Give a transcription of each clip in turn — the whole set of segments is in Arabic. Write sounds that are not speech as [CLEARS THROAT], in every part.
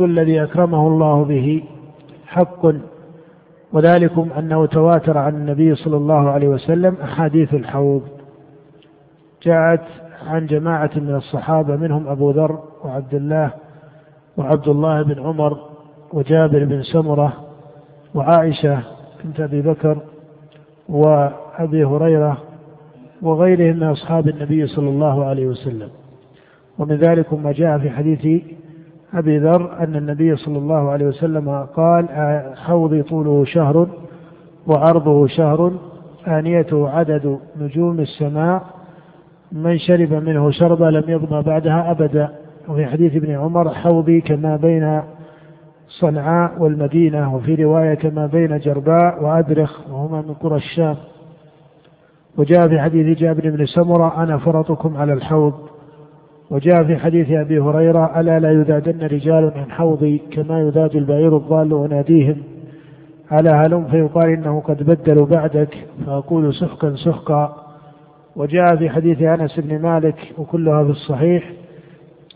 الذي أكرمه الله به حق وذلكم أنه تواتر عن النبي صلى الله عليه وسلم أحاديث الحوض جاءت عن جماعة من الصحابة منهم أبو ذر وعبد الله وعبد الله بن عمر وجابر بن سمرة وعائشة بنت أبي بكر وأبي هريرة وغيرهم من أصحاب النبي صلى الله عليه وسلم. ومن ذلك ما جاء في حديث أبي ذر أن النبي صلى الله عليه وسلم قال حوضي طوله شهر وعرضه شهر آنيته عدد نجوم السماء من شرب منه شربا لم يظمأ بعدها أبدا. وفي حديث ابن عمر حوضي كما بين صنعاء والمدينة وفي رواية كما بين جرباء وأدرخ وهما من قرى الشام. وجاء في حديث جابر بن سمرة أنا فرطكم على الحوض. وجاء في حديث أبي هريرة ألا لا يذادن رجال عن حوضي كما يذاد البعير الضال وناديهم؟ على هلم؟ فيقال إنه قد بدلوا بعدك فأقول سحقا سحقا. وجاء في حديث أنس بن مالك وكلها في الصحيح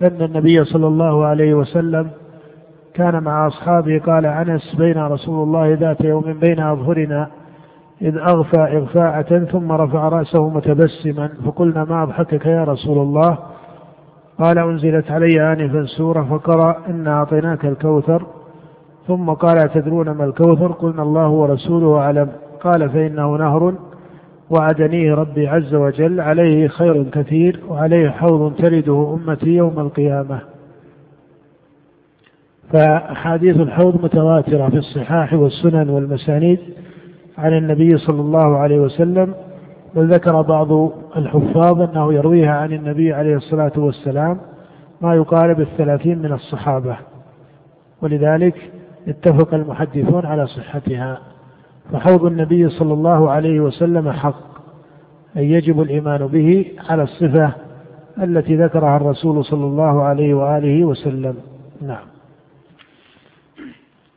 أن النبي صلى الله عليه وسلم كان مع أصحابه قال أنس بين رسول الله ذات يوم بين أظهرنا إذ أغفى إغفاءة ثم رفع رأسه متبسما فقلنا ما أضحكك يا رسول الله؟ قال أنزلت علي آنفا سورة فقرأ إنا أعطيناك الكوثر. ثم قال أتدرون ما الكوثر؟ قلنا الله ورسوله أعلم. قال فإنه نهر. وعدنيه ربي عز وجل. عليه خير كثير. وعليه حوض ترده أمتي يوم القيامة. فأحاديث الحوض متواترة في الصحاح والسنن والمسانيد. عن النبي صلى الله عليه وسلم بل ذكر بعض الحفاظ أنه يرويها عن النبي عليه الصلاة والسلام ما يقارب الثلاثين من الصحابة ولذلك اتفق المحدثون على صحتها. فحوض النبي صلى الله عليه وسلم حق أي يجب الإيمان به على الصفة التي ذكرها الرسول صلى الله عليه وآله وسلم. نعم.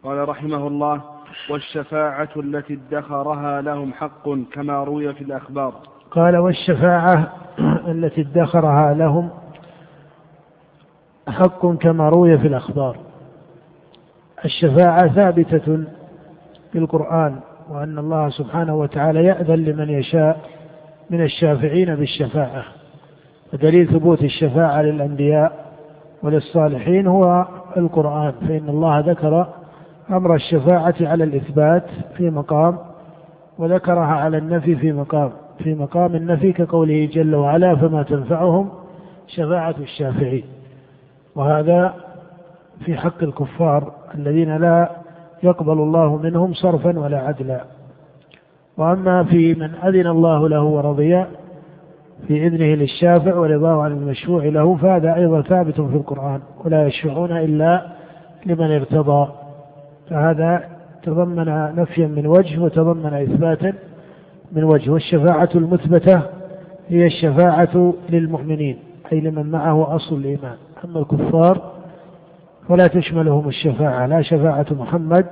قال رحمه الله والشفاعة التي ادخرها لهم حق كما روي في الأخبار. قال والشفاعة التي ادخرها لهم حق كما روي في الأخبار. الشفاعة ثابتة في القرآن وأن الله سبحانه وتعالى يأذن لمن يشاء من الشافعين بالشفاعة. ودليل ثبوت الشفاعة للأنبياء وللصالحين هو القرآن فإن الله ذكر أمر الشفاعة على الإثبات في مقام وذكرها على النفي في مقام في مقام النفي كقوله جل وعلا فما تنفعهم شفاعة الشافعين وهذا في حق الكفار الذين لا يقبل الله منهم صرفا ولا عدلا. وأما في من أذن الله له ورضي في إذنه للشافع ورضاه عن المشروع له فهذا أيضا ثابت في القرآن ولا يشفعون إلا لمن ارتضى. فهذا تضمن نفيا من وجه وتضمن إثباتا من وجه والشفاعة المثبتة هي الشفاعة للمؤمنين أي لمن معه أصل الإيمان. أما الكفار ولا تشملهم الشفاعة لا شفاعة محمد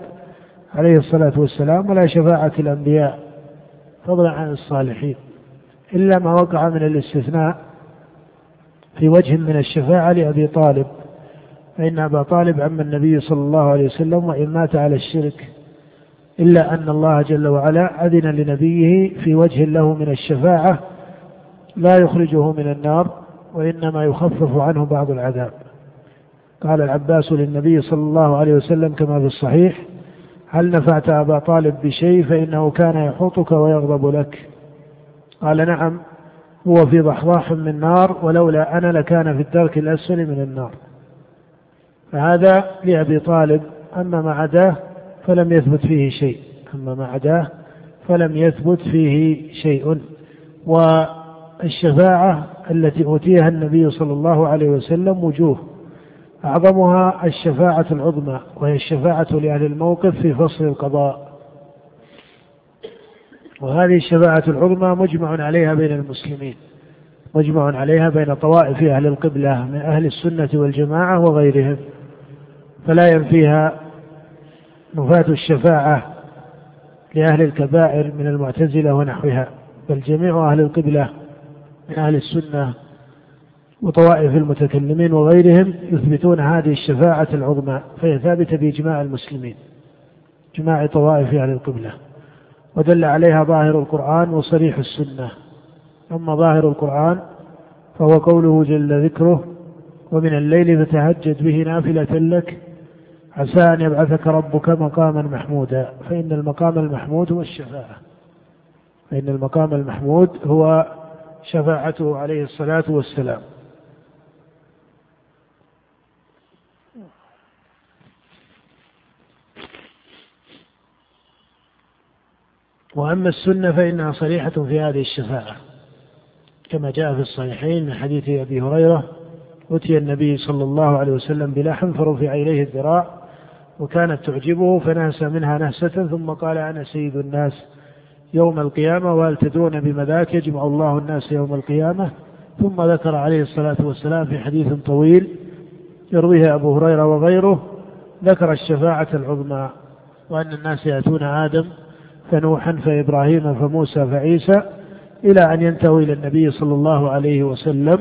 عليه الصلاة والسلام ولا شفاعة الأنبياء فضلا عن الصالحين. إلا ما وقع من الاستثناء في وجه من الشفاعة لأبي طالب فإن أبا طالب عم النبي صلى الله عليه وسلم وإن مات على الشرك إلا أن الله جل وعلا أذن لنبيه في وجه له من الشفاعة لا يخرجه من النار وإنما يخفف عنه بعض العذاب. قال العباس للنبي صلى الله عليه وسلم كما في الصحيح هل نفعت أبا طالب بشيء فإنه كان يحوطك ويغضب لك؟ قال نعم هو في ضحضاح من نار ولولا أنا لكان في الدرك الأسفل من النار. فهذا لأبي طالب أما ما عداه فلم يثبت فيه شيء. أما ما عداه فلم يثبت فيه شيء. والشفاعة التي أوتيها النبي صلى الله عليه وسلم وجوه. أعظمها الشفاعة العظمى وهي الشفاعة لأهل الموقف في فصل القضاء. وهذه الشفاعة العظمى مجمع عليها بين المسلمين مجمع عليها بين طوائف أهل القبلة من أهل السنة والجماعة وغيرهم. فلا ينفيها نفاة الشفاعة لأهل الكبائر من المعتزلة ونحوها بل جميع أهل القبلة من أهل السنة وطوائف المتكلمين وغيرهم يثبتون هذه الشفاعة العظمى فهي ثابتة بإجماع المسلمين إجماع طوائف أهل القبلة. ودل عليها ظاهر القرآن وصريح السنة. أما ظاهر القرآن فهو قوله جل ذكره ومن الليل فتهجد به نافلة لك عسى أن يبعثك ربك مقاما محمودا فإن المقام المحمود هو الشفاعة. فإن المقام المحمود هو شفاعته عليه الصلاة والسلام. وأما السنة فإنها صريحة في هذه الشفاعة. كما جاء في الصحيحين من حديث أبي هريرة أتي النبي صلى الله عليه وسلم بلحم فرفع إليه الذراع وكانت تعجبه فنهس منها نهسة ثم قال أنا سيد الناس يوم القيامة وهل تدرون بما ذاك يجمع الله الناس يوم القيامة؟ ثم ذكر عليه الصلاة والسلام في حديث طويل يرويه أبو هريرة وغيره ذكر الشفاعة العظمى وأن الناس يأتون آدم فنوحا فإبراهيم فموسى فعيسى إلى أن ينتهوا إلى النبي صلى الله عليه وسلم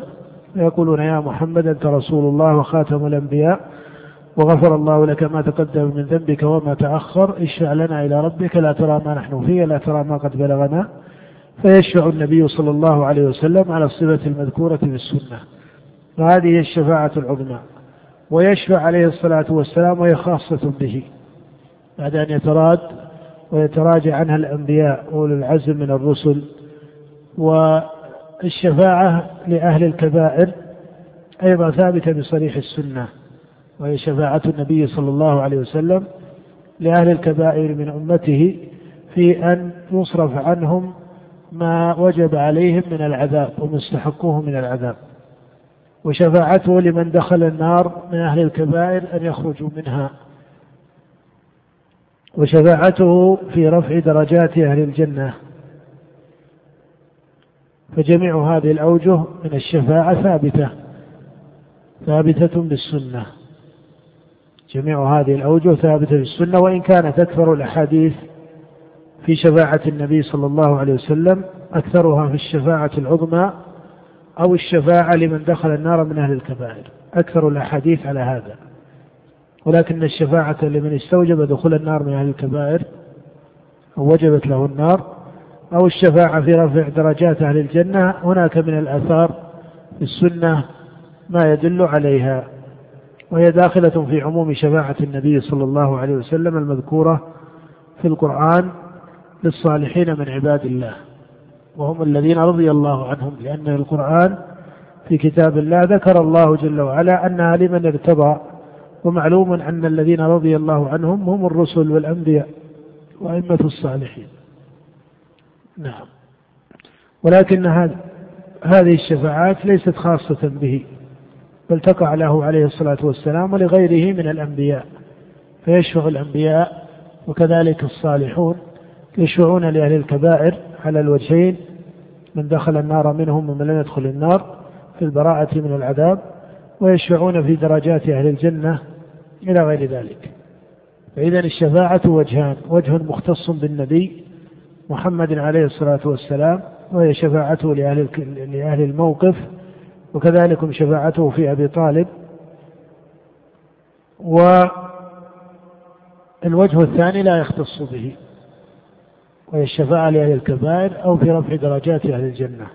ويقولون يا محمد أنت رسول الله وخاتم الأنبياء وغفر الله لك ما تقدم من ذنبك وما تأخر. اشفع لنا إلى ربك. لا ترى ما نحن فيه لا ترى ما قد بلغنا. فيشفع النبي صلى الله عليه وسلم على الصفة المذكورة في السنة. وهذه الشفاعة العظمى. ويشفع عليه الصلاة والسلام وهي خاصة به. بعد أن يتراد ويتراجع عنها الأنبياء أولو العزم من الرسل. والشفاعة لأهل الكبائر أيضا ثابتة بصريح السنة. وهي شفاعة النبي صلى الله عليه وسلم لأهل الكبائر من أمته في أن يصرف عنهم ما وجب عليهم من العذاب وما استحقوه من العذاب. وشفاعته لمن دخل النار من أهل الكبائر أن يخرجوا منها. وشفاعته في رفع درجات أهل الجنة. فجميع هذه الأوجه من الشفاعة ثابتة ثابتة بالسنة. جميع هذه الأوجه ثابتة بالسنة وإن كانت أكثر الأحاديث في شفاعة النبي صلى الله عليه وسلم أكثرها في الشفاعة العظمى أو الشفاعة لمن دخل النار من أهل الكبائر. أكثر الأحاديث على هذا. ولكن الشفاعة لمن استوجب دخول النار من أهل الكبائر أو وجبت له النار أو الشفاعة في رفع درجات أهل الجنة هناك من الآثار في السنة ما يدل عليها. وهي داخلة في عموم شفاعة النبي صلى الله عليه وسلم المذكورة في القرآن للصالحين من عباد الله. وهم الذين رضي الله عنهم لأن القرآن في كتاب الله ذكر الله جل وعلا أنها لمن ارتضى ومعلوم أن الذين رضي الله عنهم هم الرسل والأنبياء وأئمة الصالحين. نعم. ولكن هذه الشفاعات ليست خاصة به. بل تقع له عليه الصلاة والسلام ولغيره من الأنبياء. فيشفع الأنبياء وكذلك الصالحون يشفعون لأهل الكبائر على الوجهين. من دخل النار منهم ومن لم يدخل النار في البراءة من العذاب. ويشفعون في درجات أهل الجنة إلى غير ذلك. فإذا الشفاعة وجهان. وجه مختص بالنبي محمد عليه الصلاة والسلام. وهي شفاعته لأهل لأهل الموقف وكذلك شفاعته في أبي طالب. والوجه الثاني لا يختص به وهي الشفاعة لأهل الكبائر أو في رفع درجات أهل الجنة.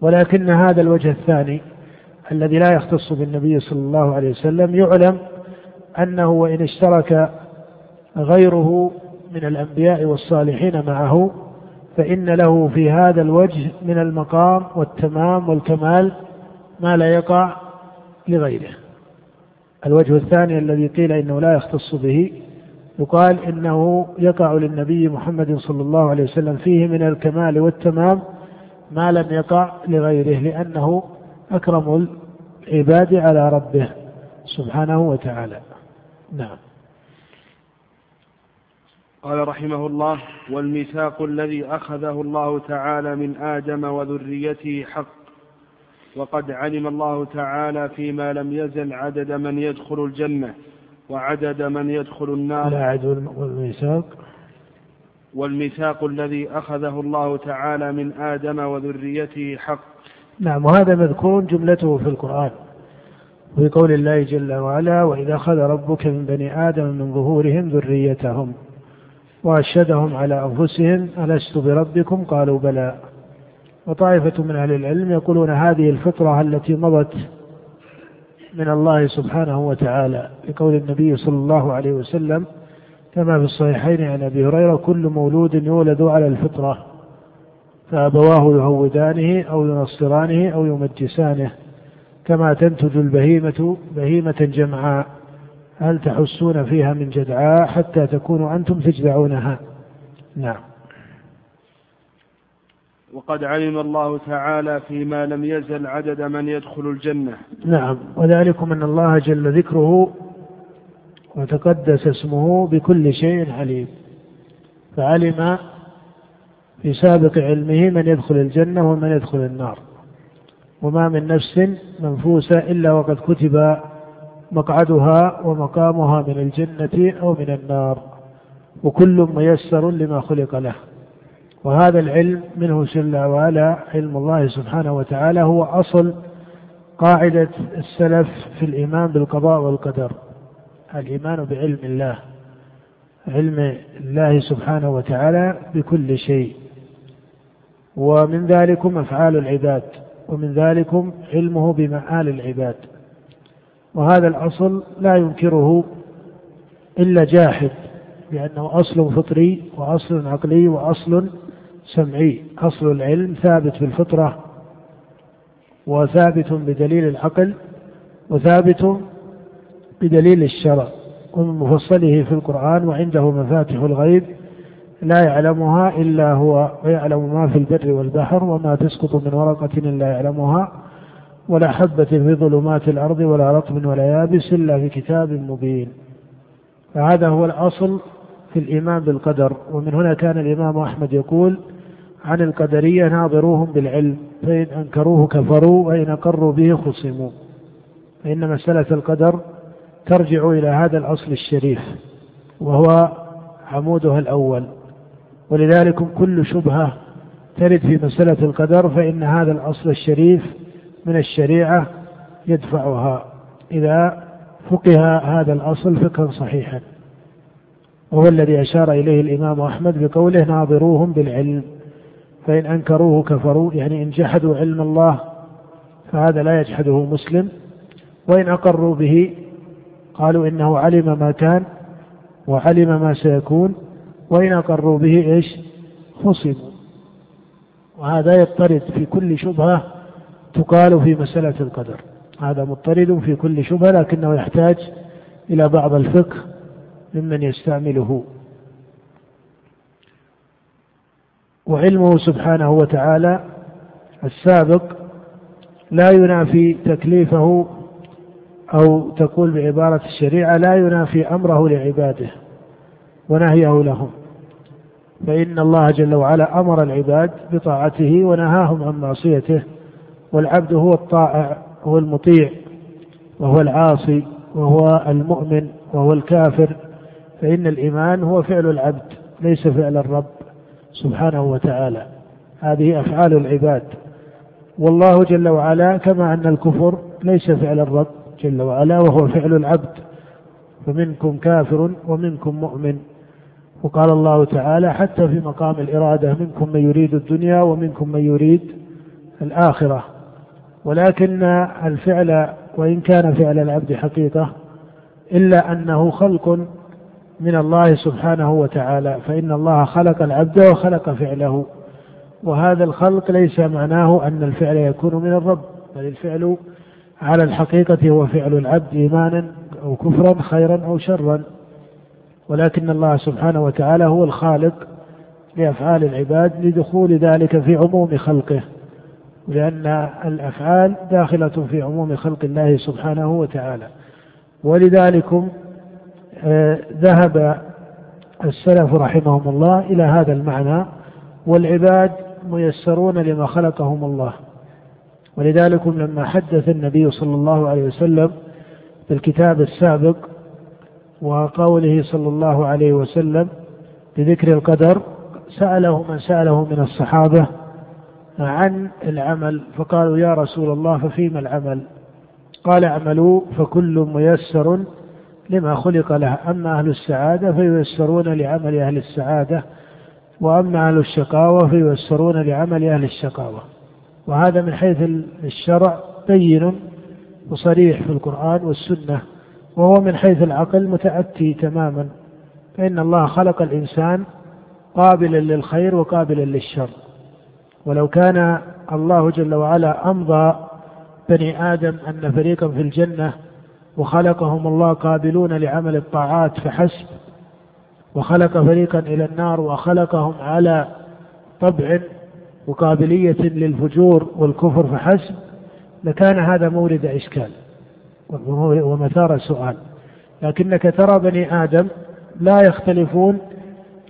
ولكن هذا الوجه الثاني الذي لا يختص بالنبي صلى الله عليه وسلم يعلم أنه وإن اشترك غيره من الأنبياء والصالحين معه فإن له في هذا الوجه من المقام والتمام والكمال ما لا يقع لغيره. الوجه الثاني الذي قيل إنه لا يختص به يقال إنه يقع للنبي محمد صلى الله عليه وسلم فيه من الكمال والتمام ما لم يقع لغيره لأنه أكرم العباد على ربه سبحانه وتعالى. نعم. قال رحمه الله والميثاق الذي أخذه الله تعالى من آدم وذريته حق. وقد علم الله تعالى فيما لم يزل عدد من يدخل الجنة وعدد من يدخل النار. لا والميثاق؟ والميثاق الذي أخذه الله تعالى من آدم وذريته حق. نعم وهذا مذكور جملته في القرآن في قول الله جل وعلا وإذا أخذ ربك من بني آدم من ظهورهم ذريتهم. وأشهدهم على أنفسهم ألست بربكم؟ قالوا بلى. وطائفة من أهل العلم يقولون هذه الفطرة التي مضت من الله سبحانه وتعالى بقول النبي صلى الله عليه وسلم كما في الصحيحين عن أبي هريرة كل مولود يولد على الفطرة فأبواه يهودانه أو ينصرانه أو يمجسانه كما تنتج البهيمة بهيمة جمعاء. هل تحسون فيها من جدعاء حتى تكونوا أنتم تجدعونها؟ نعم. وقد علم الله تعالى فيما لم يزل عدد من يدخل الجنة. نعم. وذلكم أن الله جل ذكره وتقدس اسمه بكل شيء عليم. فعلم في سابق علمه من يدخل الجنة ومن يدخل النار. وما من نفس منفوسة إلا وقد كتب مقعدها ومقامها من الجنة أو من النار وكل ميسر لما خلق له. وهذا العلم منه جل وعلا علم الله سبحانه وتعالى هو أصل قاعدة السلف في الإيمان بالقضاء والقدر. الإيمان بعلم الله علم الله سبحانه وتعالى بكل شيء. ومن ذلكم أفعال العباد ومن ذلكم علمه بمآل العباد. وهذا الأصل لا ينكره إلا جاحد لأنه أصل فطري وأصل عقلي وأصل سمعي. أصل العلم ثابت بالفطرة وثابت بدليل العقل وثابت بدليل الشرع. ومن مفصله في القرآن وعنده مفاتح الغيب لا يعلمها إلا هو ويعلم ما في البر والبحر وما تسقط من ورقة إلا يعلمها. ولا حبة في ظلمات الأرض ولا رطب ولا يابس إلا في كتاب مبين. فهذا هو الأصل في الإيمان بالقدر. ومن هنا كان الإمام أحمد يقول عن القدرية ناظروهم بالعلم فإن أنكروه كفروا وإن أقروا به خصموا. فإن مسألة القدر ترجع إلى هذا الأصل الشريف وهو عمودها الأول. ولذلك كل شبهة ترد في مسألة القدر فإن هذا الأصل الشريف من الشريعة يدفعها. إذا فقه هذا الأصل فقها صحيحا. وهو الذي أشار إليه الإمام أحمد بقوله ناظروهم بالعلم. فإن أنكروه كفروا يعني إن جحدوا علم الله فهذا لا يجحده مسلم. وإن أقروا به قالوا إنه علم ما كان وعلم ما سيكون. وإن أقروا به إيش؟ خصموا. وهذا يضطرد في كل شبهة تقال في مسألة القدر. هذا مضطرد في كل شبهة لكنه يحتاج إلى بعض الفقه ممن يستعمله. وعلمه سبحانه وتعالى السابق لا ينافي تكليفه أو تقول بعبارة الشريعة لا ينافي أمره لعباده ونهيه لهم. فإن الله جل وعلا أمر العباد بطاعته ونهاهم عن معصيته. والعبد هو الطائع هو المطيع وهو العاصي وهو المؤمن وهو الكافر. فإن الإيمان هو فعل العبد ليس فعل الرب سبحانه وتعالى. هذه أفعال العباد. والله جل وعلا كما أن الكفر ليس فعل الرب جل وعلا وهو فعل العبد. فمنكم كافر ومنكم مؤمن. وقال الله تعالى حتى في مقام الإرادة منكم من يريد الدنيا ومنكم من يريد الآخرة. ولكن الفعل وإن كان فعل العبد حقيقة إلا أنه خلق من الله سبحانه وتعالى فإن الله خلق العبد وخلق فعله. وهذا الخلق ليس معناه أن الفعل يكون من الرب بل الفعل على الحقيقة هو فعل العبد إيمانا أو كفرا خيرا أو شرا. ولكن الله سبحانه وتعالى هو الخالق لأفعال العباد لدخول ذلك في عموم خلقه. لأن الأفعال داخلة في عموم خلق الله سبحانه وتعالى. ولذلك آه، ذهب السلف رحمهم الله إلى هذا المعنى والعباد ميسرون لما خلقهم الله. ولذلك لما حدث النبي صلى الله عليه وسلم في الكتاب السابق وقوله صلى الله عليه وسلم بذكر القدر سأله من سأله من الصحابة عن العمل فقالوا يا رسول الله ففيما العمل؟ قال اعملوا فكل ميسر لما خلق له. أما أهل السعادة فييسرون لعمل أهل السعادة وأما أهل الشقاوة فييسرون لعمل أهل الشقاوة. وهذا من حيث الشرع بين وصريح في القرآن والسنة وهو من حيث العقل متأتي تماما. فإن الله خلق الإنسان قابلا للخير وقابلا للشر. ولو كان الله جل وعلا أمضى بني آدم أن فريقا في الجنة وخلقهم الله قابلون لعمل الطاعات فحسب وخلق فريقا إلى النار وخلقهم على طبع وقابلية للفجور والكفر فحسب لكان هذا مورد إشكال ومثار سؤال. لكنك ترى بني آدم لا يختلفون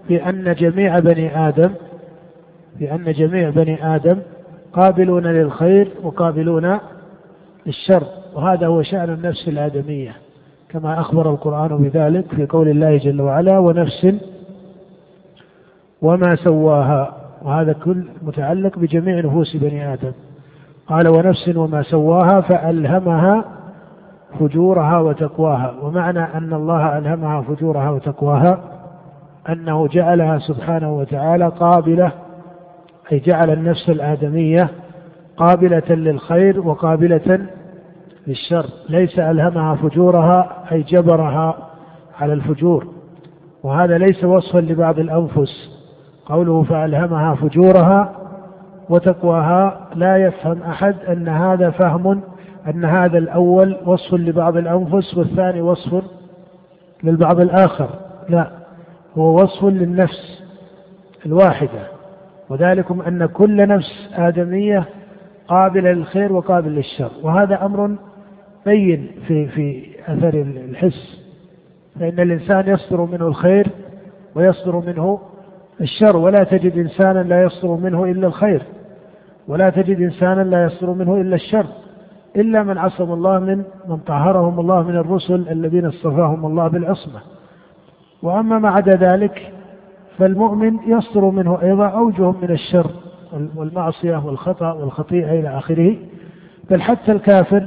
في أن جميع بني آدم في أن جميع بني آدم قابلون للخير وقابلون للشر وهذا هو شأن النفس الآدمية كما أخبر القرآن بذلك في قول الله جل وعلا ونفس وما سواها وهذا كل متعلق بجميع نفوس بني آدم. قال ونفس وما سواها فألهمها فجورها وتقواها. ومعنى أن الله ألهمها فجورها وتقواها أنه جعلها سبحانه وتعالى قابلة أي جعل النفس الآدمية قابلة للخير وقابلة للشر ليس ألهمها فجورها أي جبرها على الفجور. وهذا ليس وصفا لبعض الأنفس. قوله فألهمها فجورها وتقواها لا يفهم أحد أن هذا فهم أن هذا الأول وصف لبعض الأنفس والثاني وصف للبعض الآخر. لا هو وصف للنفس الواحدة. وذلكم أن كل نفس آدمية قابلة للخير وقابل للشر. وهذا أمر بين في في أثر الحس. فإن الإنسان يصدر منه الخير ويصدر منه الشر. ولا تجد إنسانا لا يصدر منه إلا الخير. ولا تجد إنسانا لا يصدر منه إلا الشر. إلا من عصم الله من من طهرهم الله من الرسل الذين اصطفاهم الله بالعصمة. وأما ما عدا ذلك فالمؤمن يصدر منه أيضا أوجه من الشر والمعصية والخطأ والخطيئة إلى آخره. بل حتى الكافر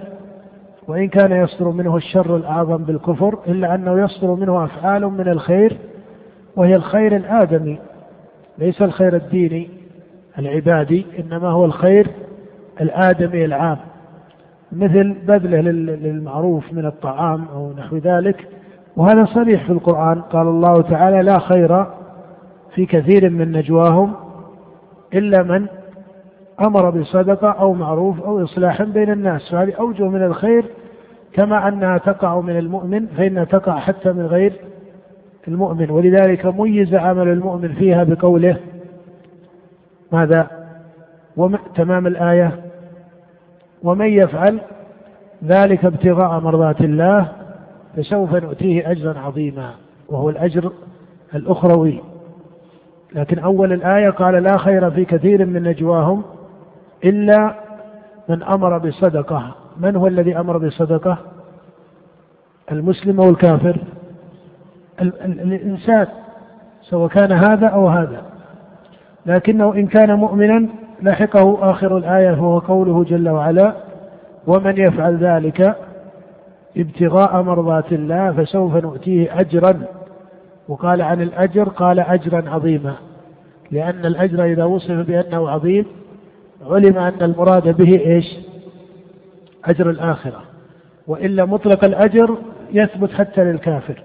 وإن كان يصدر منه الشر الأعظم بالكفر إلا أنه يصدر منه أفعال من الخير وهي الخير الآدمي ليس الخير الديني العبادي إنما هو الخير الآدمي العام. مثل بذله للمعروف من الطعام أو نحو ذلك وهذا صريح في القرآن. قال الله تعالى لا خير في كثير من نجواهم إلا من أمر بصدقة أو معروف أو إصلاح بين الناس فهذه أوجه من الخير كما أنها تقع من المؤمن فإنها تقع حتى من غير المؤمن ولذلك ميز عمل المؤمن فيها بقوله ماذا؟ تمام الآية. ومن يفعل ذلك ابتغاء مرضات الله فسوف نؤتيه أجرا عظيما وهو الأجر الأخروي. لكن أول الآية قال لا خير في كثير من نجواهم إلا من أمر بصدقة. من هو الذي أمر بصدقة؟ المسلم أو الكافر؟ الإنسان سواء كان هذا أو هذا. لكنه إن كان مؤمنا لحقه آخر الآية وهو قوله جل وعلا ومن يفعل ذلك ابتغاء مرضات الله فسوف نؤتيه أجرا وقال عن الأجر قال أجرا عظيما. لأن الأجر إذا وصف بأنه عظيم علم أن المراد به إيش؟ أجر الآخرة. وإلا مطلق الأجر يثبت حتى للكافر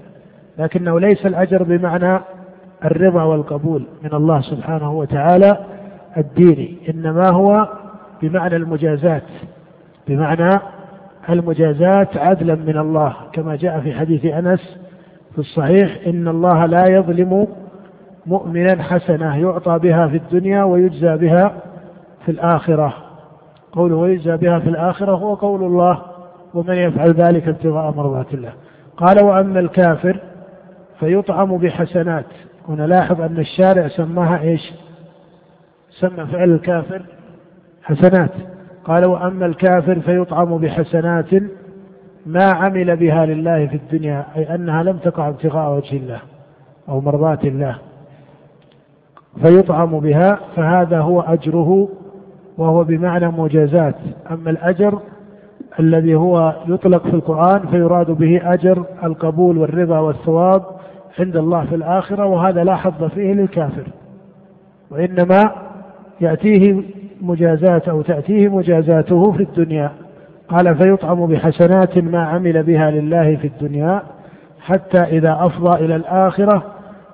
لكنه ليس الأجر بمعنى الرضا والقبول من الله سبحانه وتعالى الديني إنما هو بمعنى المجازات. بمعنى المجازات عدلا من الله كما جاء في حديث أنس في الصحيح إن الله لا يظلم مؤمنا حسنة يعطى بها في الدنيا ويجزى بها في الآخرة. قوله ويجزى بها في الآخرة هو قول الله ومن يفعل ذلك ابتغاء مرضات الله. قال وأما الكافر فيطعم بحسنات. ونلاحظ أن الشارع سماها إيش؟ سمى فعل الكافر حسنات. قال وأما الكافر فيطعم بحسنات ما عمل بها لله في الدنيا أي أنها لم تقع ابتغاء وجه الله أو مرضات الله فيطعم بها فهذا هو أجره وهو بمعنى مجازات أما الأجر الذي هو يطلق في القرآن فيراد به أجر القبول والرضا والثواب عند الله في الآخرة وهذا لا حظ فيه للكافر. وإنما يأتيه مجازات أو تأتيه مجازاته في الدنيا. قال فيطعم بحسنات ما عمل بها لله في الدنيا حتى إذا أفضى إلى الآخرة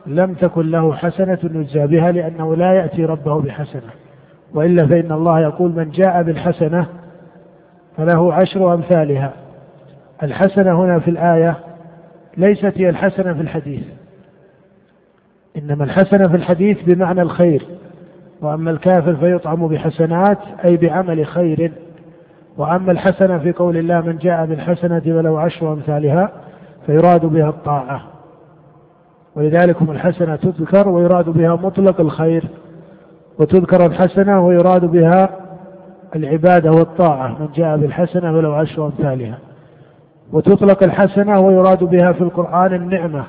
لم تكن له حسنة يجزى بها لأنه لا يأتي ربه بحسنة. وإلا فإن الله يقول من جاء بالحسنة فله عشر أمثالها. الحسنة هنا في الآية ليست هي الحسنة في الحديث. إنما الحسنة في الحديث بمعنى الخير. وأما الكافر فيطعم بحسنات أي بعمل خير وأما الحسنة في قول الله من جاء بالحسنة ولو عشر أمثالها فيراد بها الطاعة. ولذلك الحسنة تذكر ويراد بها مطلق الخير وتذكر الحسنة ويراد بها العبادة والطاعة. من جاء بالحسنة ولو عشر أمثالها. وتطلق الحسنة ويراد بها في القرآن النعمة.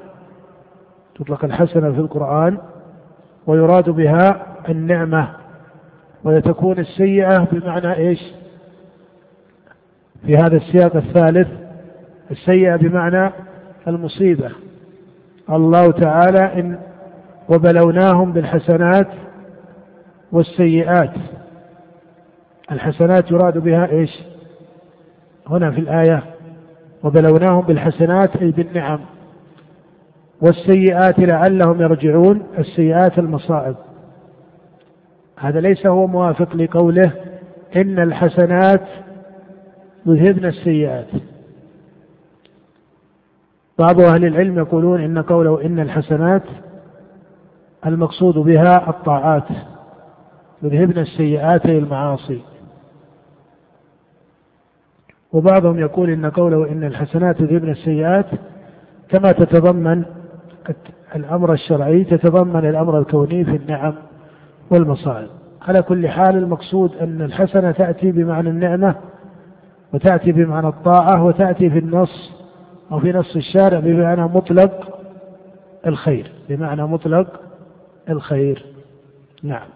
تطلق الحسنة في القرآن ويراد بها النعمة. وتكون السيئة بمعنى إيش؟ في هذا السياق الثالث السيئة بمعنى المصيبة. الله تعالى إن وبلوناهم بالحسنات والسيئات. الحسنات يراد بها إيش؟ هنا في الآية وبلوناهم بالحسنات أي بالنعم. والسيئات لعلهم يرجعون السيئات المصائب. هذا ليس هو موافق لقوله إن الحسنات يذهبن السيئات. بعض أهل العلم يقولون إن قوله إن الحسنات المقصود بها الطاعات. يذهبن السيئات أي المعاصي. وبعضهم يقول إن قوله إن الحسنات يذهبن السيئات كما تتضمن الأمر الشرعي تتضمن الأمر الكوني في النعم والمصائب. على كل حال المقصود أن الحسنة تأتي بمعنى النعمة وتأتي بمعنى الطاعة وتأتي في النص أو في نص الشارع بمعنى مطلق الخير بمعنى مطلق الخير. نعم.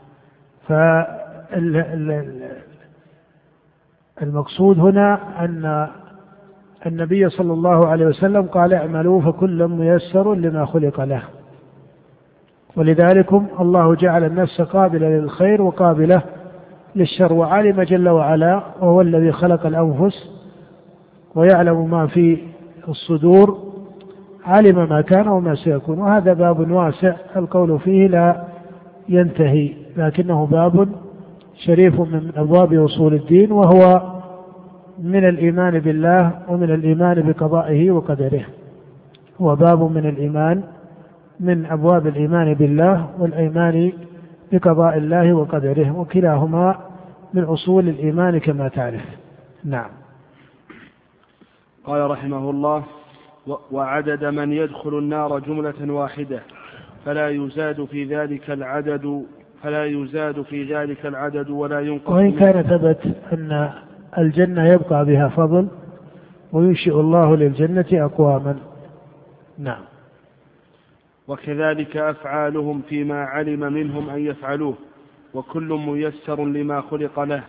فالمقصود هنا أن النبي صلى الله عليه وسلم قال اعملوا فكل ميسر لما خلق له. ولذلك الله جعل النفس قابلة للخير وقابلة للشر وعلم جل وعلا وهو الذي خلق الأنفس ويعلم ما في الصدور علم ما كان وما سيكون. وهذا باب واسع القول فيه لا ينتهي لكنه باب شريف من أبواب أصول الدين وهو من الإيمان بالله ومن الإيمان بقضائه وقدره. هو باب من الإيمان من أبواب الإيمان بالله والإيمان بقضاء الله وقدره وكلاهما من أصول الإيمان كما تعرف. نعم. قال رحمه الله وعدد من يدخل النار جملة واحدة فلا يزاد في ذلك العدد فلا يزاد في ذلك العدد ولا ينقص وإن كان ثبت أن الجنة يبقى بها فضل وينشئ الله للجنة أقواما. نعم. وكذلك أفعالهم فيما علم منهم أن يفعلوه وكل ميسر لما خلق له.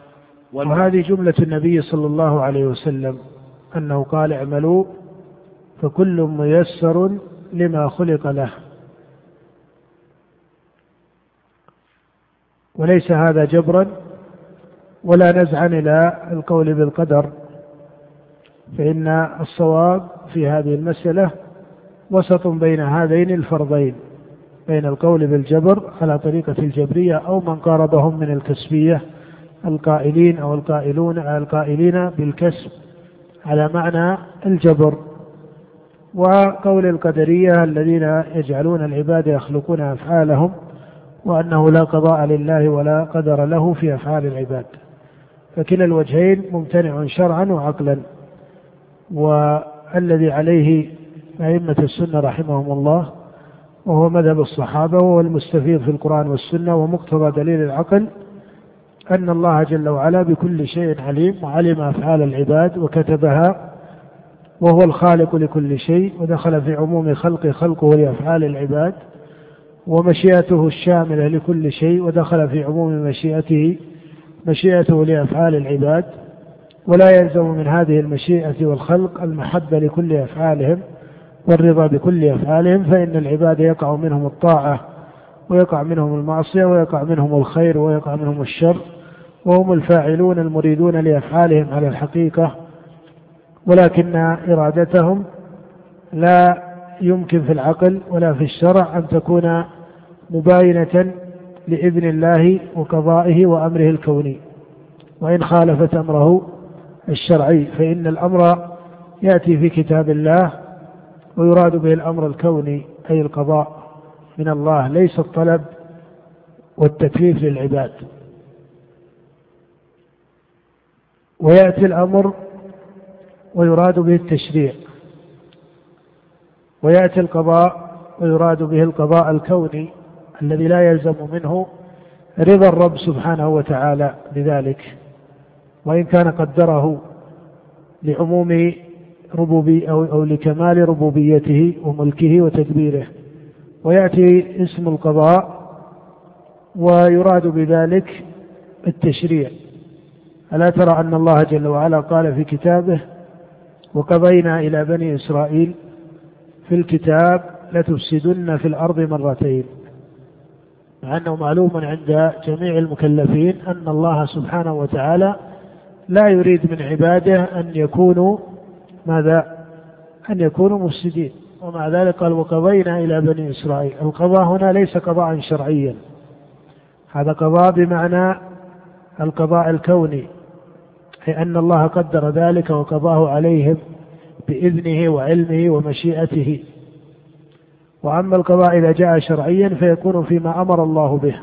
وهذه جملة النبي صلى الله عليه وسلم أنه قال اعملوا فكل ميسر لما خلق له. وليس هذا جبرا ولا نزعا إلى القول بالقدر فإن الصواب في هذه المسألة وسط بين هذين الفرضين بين القول بالجبر على طريقة الجبرية أو من قاربهم من الكسبية القائلين أو القائلون القائلين بالكسب على معنى الجبر. وقول القدرية الذين يجعلون العباد يخلقون أفعالهم وأنه لا قضاء لله ولا قدر له في أفعال العباد. فكلا الوجهين ممتنع شرعا وعقلا والذي عليه أئمة السنة رحمهم الله وهو مذهب الصحابة وهو المستفيض في القرآن والسنة ومقتضى دليل العقل أن الله جل وعلا بكل شيء عليم وعلم أفعال العباد وكتبها وهو الخالق لكل شيء ودخل في عموم خلق خلقه لأفعال العباد ومشيئته الشاملة لكل شيء ودخل في عموم مشيئته مشيئته لأفعال العباد ولا يلزم من هذه المشيئة والخلق المحبة لكل أفعالهم. والرضا بكل أفعالهم فإن العباد يقع منهم الطاعة ويقع منهم المعصية ويقع منهم الخير ويقع منهم الشر وهم الفاعلون المريدون لأفعالهم على الحقيقة. ولكن إرادتهم لا يمكن في العقل ولا في الشرع أن تكون مباينة لإذن الله وقضائه وأمره الكوني. وإن خالفت أمره الشرعي فإن الأمر يأتي في كتاب الله ويراد به الأمر الكوني أي القضاء من الله. ليس الطلب والتكليف للعباد. ويأتي الأمر ويراد به التشريع. ويأتي القضاء ويراد به القضاء الكوني الذي لا يلزم منه رضا الرب سبحانه وتعالى بذلك. وإن كان قدره لعموم ربوبي أو, أو لكمال ربوبيته وملكه وتدبيره. ويأتي اسم القضاء ويراد بذلك التشريع. ألا ترى أن الله جل وعلا قال في كتابه وقضينا إلى بني إسرائيل في الكتاب لتفسدن في الأرض مرتين. مع أنه معلوم عند جميع المكلفين أن الله سبحانه وتعالى لا يريد من عباده أن يكونوا ماذا؟ أن يكونوا مفسدين. ومع ذلك قال وقضينا إلى بني إسرائيل. القضاء هنا ليس قضاء شرعيا. هذا قضاء بمعنى القضاء الكوني أي أن الله قدر ذلك وقضاه عليهم بإذنه وعلمه ومشيئته. وأما القضاء إذا جاء شرعيا فيكون فيما أمر الله به.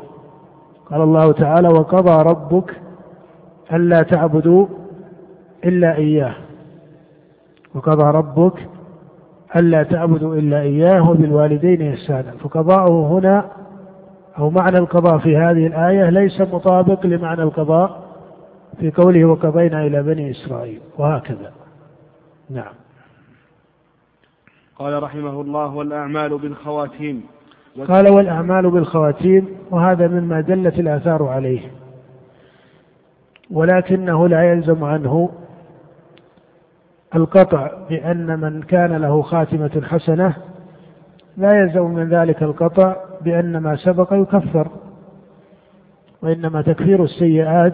قال الله تعالى وقضى ربك ألا تعبدوا إلا إياه. وقضى ربك ألا تعبدوا إلا إياه وبالوالدين إحسانا. فقضاؤه هنا أو معنى القضاء في هذه الآية ليس مطابق لمعنى القضاء في قوله وقضينا إلى بني إسرائيل وهكذا. نعم. قال رحمه الله والأعمال بالخواتيم. قال والأعمال بالخواتيم وهذا مما دلت الآثار عليه ولكنه لا يلزم عنه القطع بأن من كان له خاتمة حسنة لا يلزم من ذلك القطع بأن ما سبق يكفر وإنما تكفير السيئات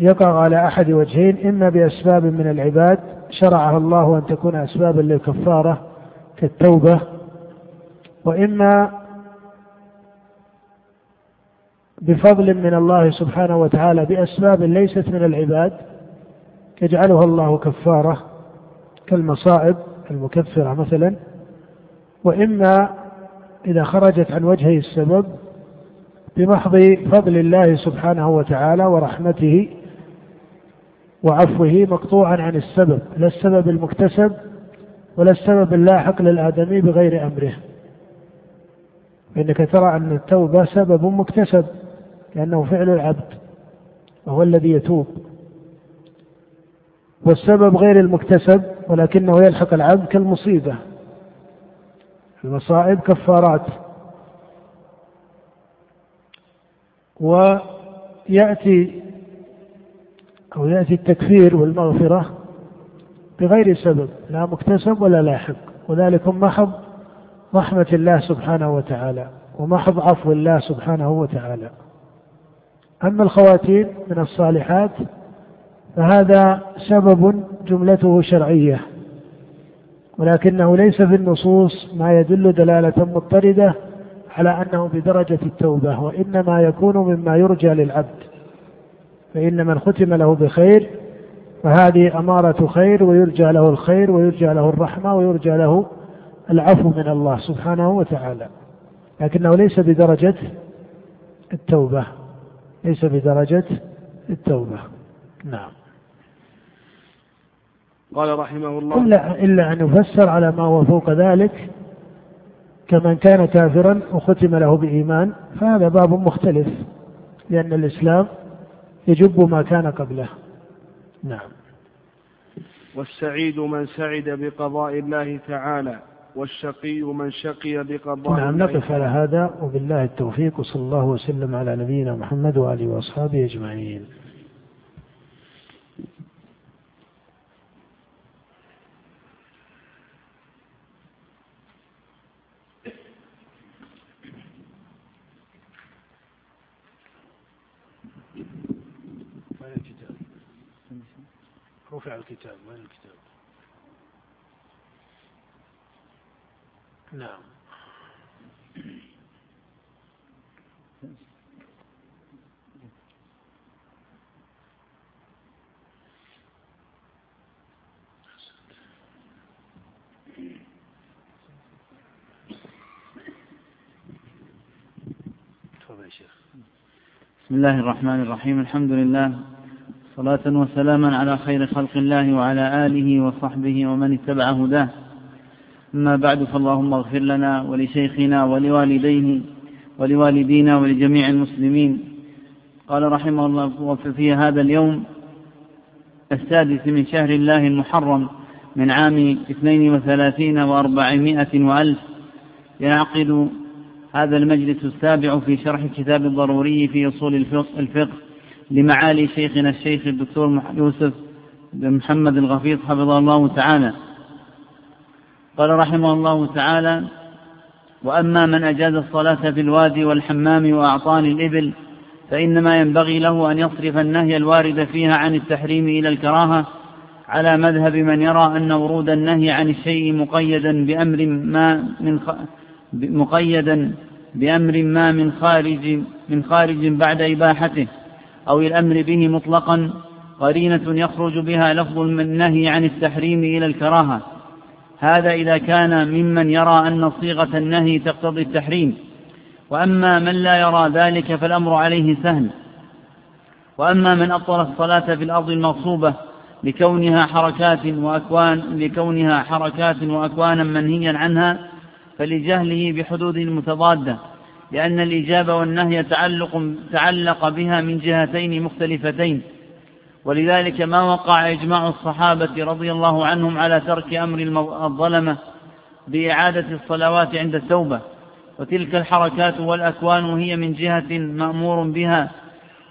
يقع على أحد وجهين إما بأسباب من العباد شرعها الله أن تكون أسبابا للكفارة كالتوبة وإما بفضل من الله سبحانه وتعالى بأسباب ليست من العباد يجعلها الله كفارة كالمصائب المكفرة مثلا وإما إذا خرجت عن وجهي السبب بمحض فضل الله سبحانه وتعالى ورحمته وعفوه مقطوعا عن السبب لا السبب المكتسب ولا السبب اللاحق للآدمي بغير أمره. فإنك ترى أن التوبة سبب مكتسب لأنه فعل العبد وهو الذي يتوب. والسبب غير المكتسب ولكنه يلحق العبد كالمصيبة. المصائب كفارات. ويأتي أو يأتي التكفير والمغفرة بغير سبب لا مكتسب ولا لاحق. وذلك محض رحمة الله سبحانه وتعالى ومحض عفو الله سبحانه وتعالى. أما الخواتيم من الصالحات فهذا سبب جملته شرعية ولكنه ليس في النصوص ما يدل دلالة مضطردة على أنه بدرجة التوبة وإنما يكون مما يرجى للعبد فإن من ختم له بخير فهذه أمارة خير ويرجى له الخير ويرجى له الرحمة ويرجى له العفو من الله سبحانه وتعالى لكنه ليس بدرجة التوبة ليس بدرجة التوبة. نعم. قال رحمه الله. إلا, إلا أن يفسر على ما هو فوق ذلك كمن كان كافرا وختم له بإيمان فهذا باب مختلف لأن الإسلام يجب ما كان قبله. نعم. والسعيد من سعد بقضاء الله تعالى والشقي من شقي بقضاء نعم نقف على هذا وبالله التوفيق وصلى الله وسلم على نبينا محمد وآله وأصحابه أجمعين. رفع الكتاب وين الكتاب؟ نعم. بسم الله الرحمن الرحيم. الحمد لله. صلاة وسلاما على خير خلق الله وعلى آله وصحبه ومن اتبع هداه. أما بعد فاللهم اغفر لنا ولشيخنا ولوالديه ولوالدينا ولجميع المسلمين. قال رحمه الله في هذا اليوم السادس من شهر الله المحرم من عام اثنين وثلاثين وأربعمائة وألف ينعقد هذا المجلس السابع في شرح كتاب الضروري في أصول الفقه. لمعالي شيخنا الشيخ الدكتور يوسف بن محمد الغفيظ حفظه الله تعالى. قال رحمه الله تعالى وأما من أجاز الصلاة في الوادي والحمام وأعطان الإبل فإنما ينبغي له أن يصرف النهي الوارد فيها عن التحريم إلى الكراهة على مذهب من يرى أن ورود النهي عن الشيء مقيدا بأمر ما من خ... مقيدا بأمر ما من خارج من خارج بعد إباحته. أو الأمر به مطلقا قرينة يخرج بها لفظ النهي عن التحريم إلى الكراهة. هذا إذا كان ممن يرى أن صيغة النهي تقتضي التحريم. وأما من لا يرى ذلك فالأمر عليه سهل. وأما من أبطل الصلاة في الأرض المغصوبة لكونها حركات وأكوان لكونها حركات وأكوانا منهيا عنها فلجهله بحدود المتضادة لأن الإجابة والنهي تعلق تعلق بها من جهتين مختلفتين. ولذلك ما وقع إجماع الصحابة رضي الله عنهم على ترك أمر الظلمة بإعادة الصلوات عند التوبة. وتلك الحركات والأكوان هي من جهة مأمور بها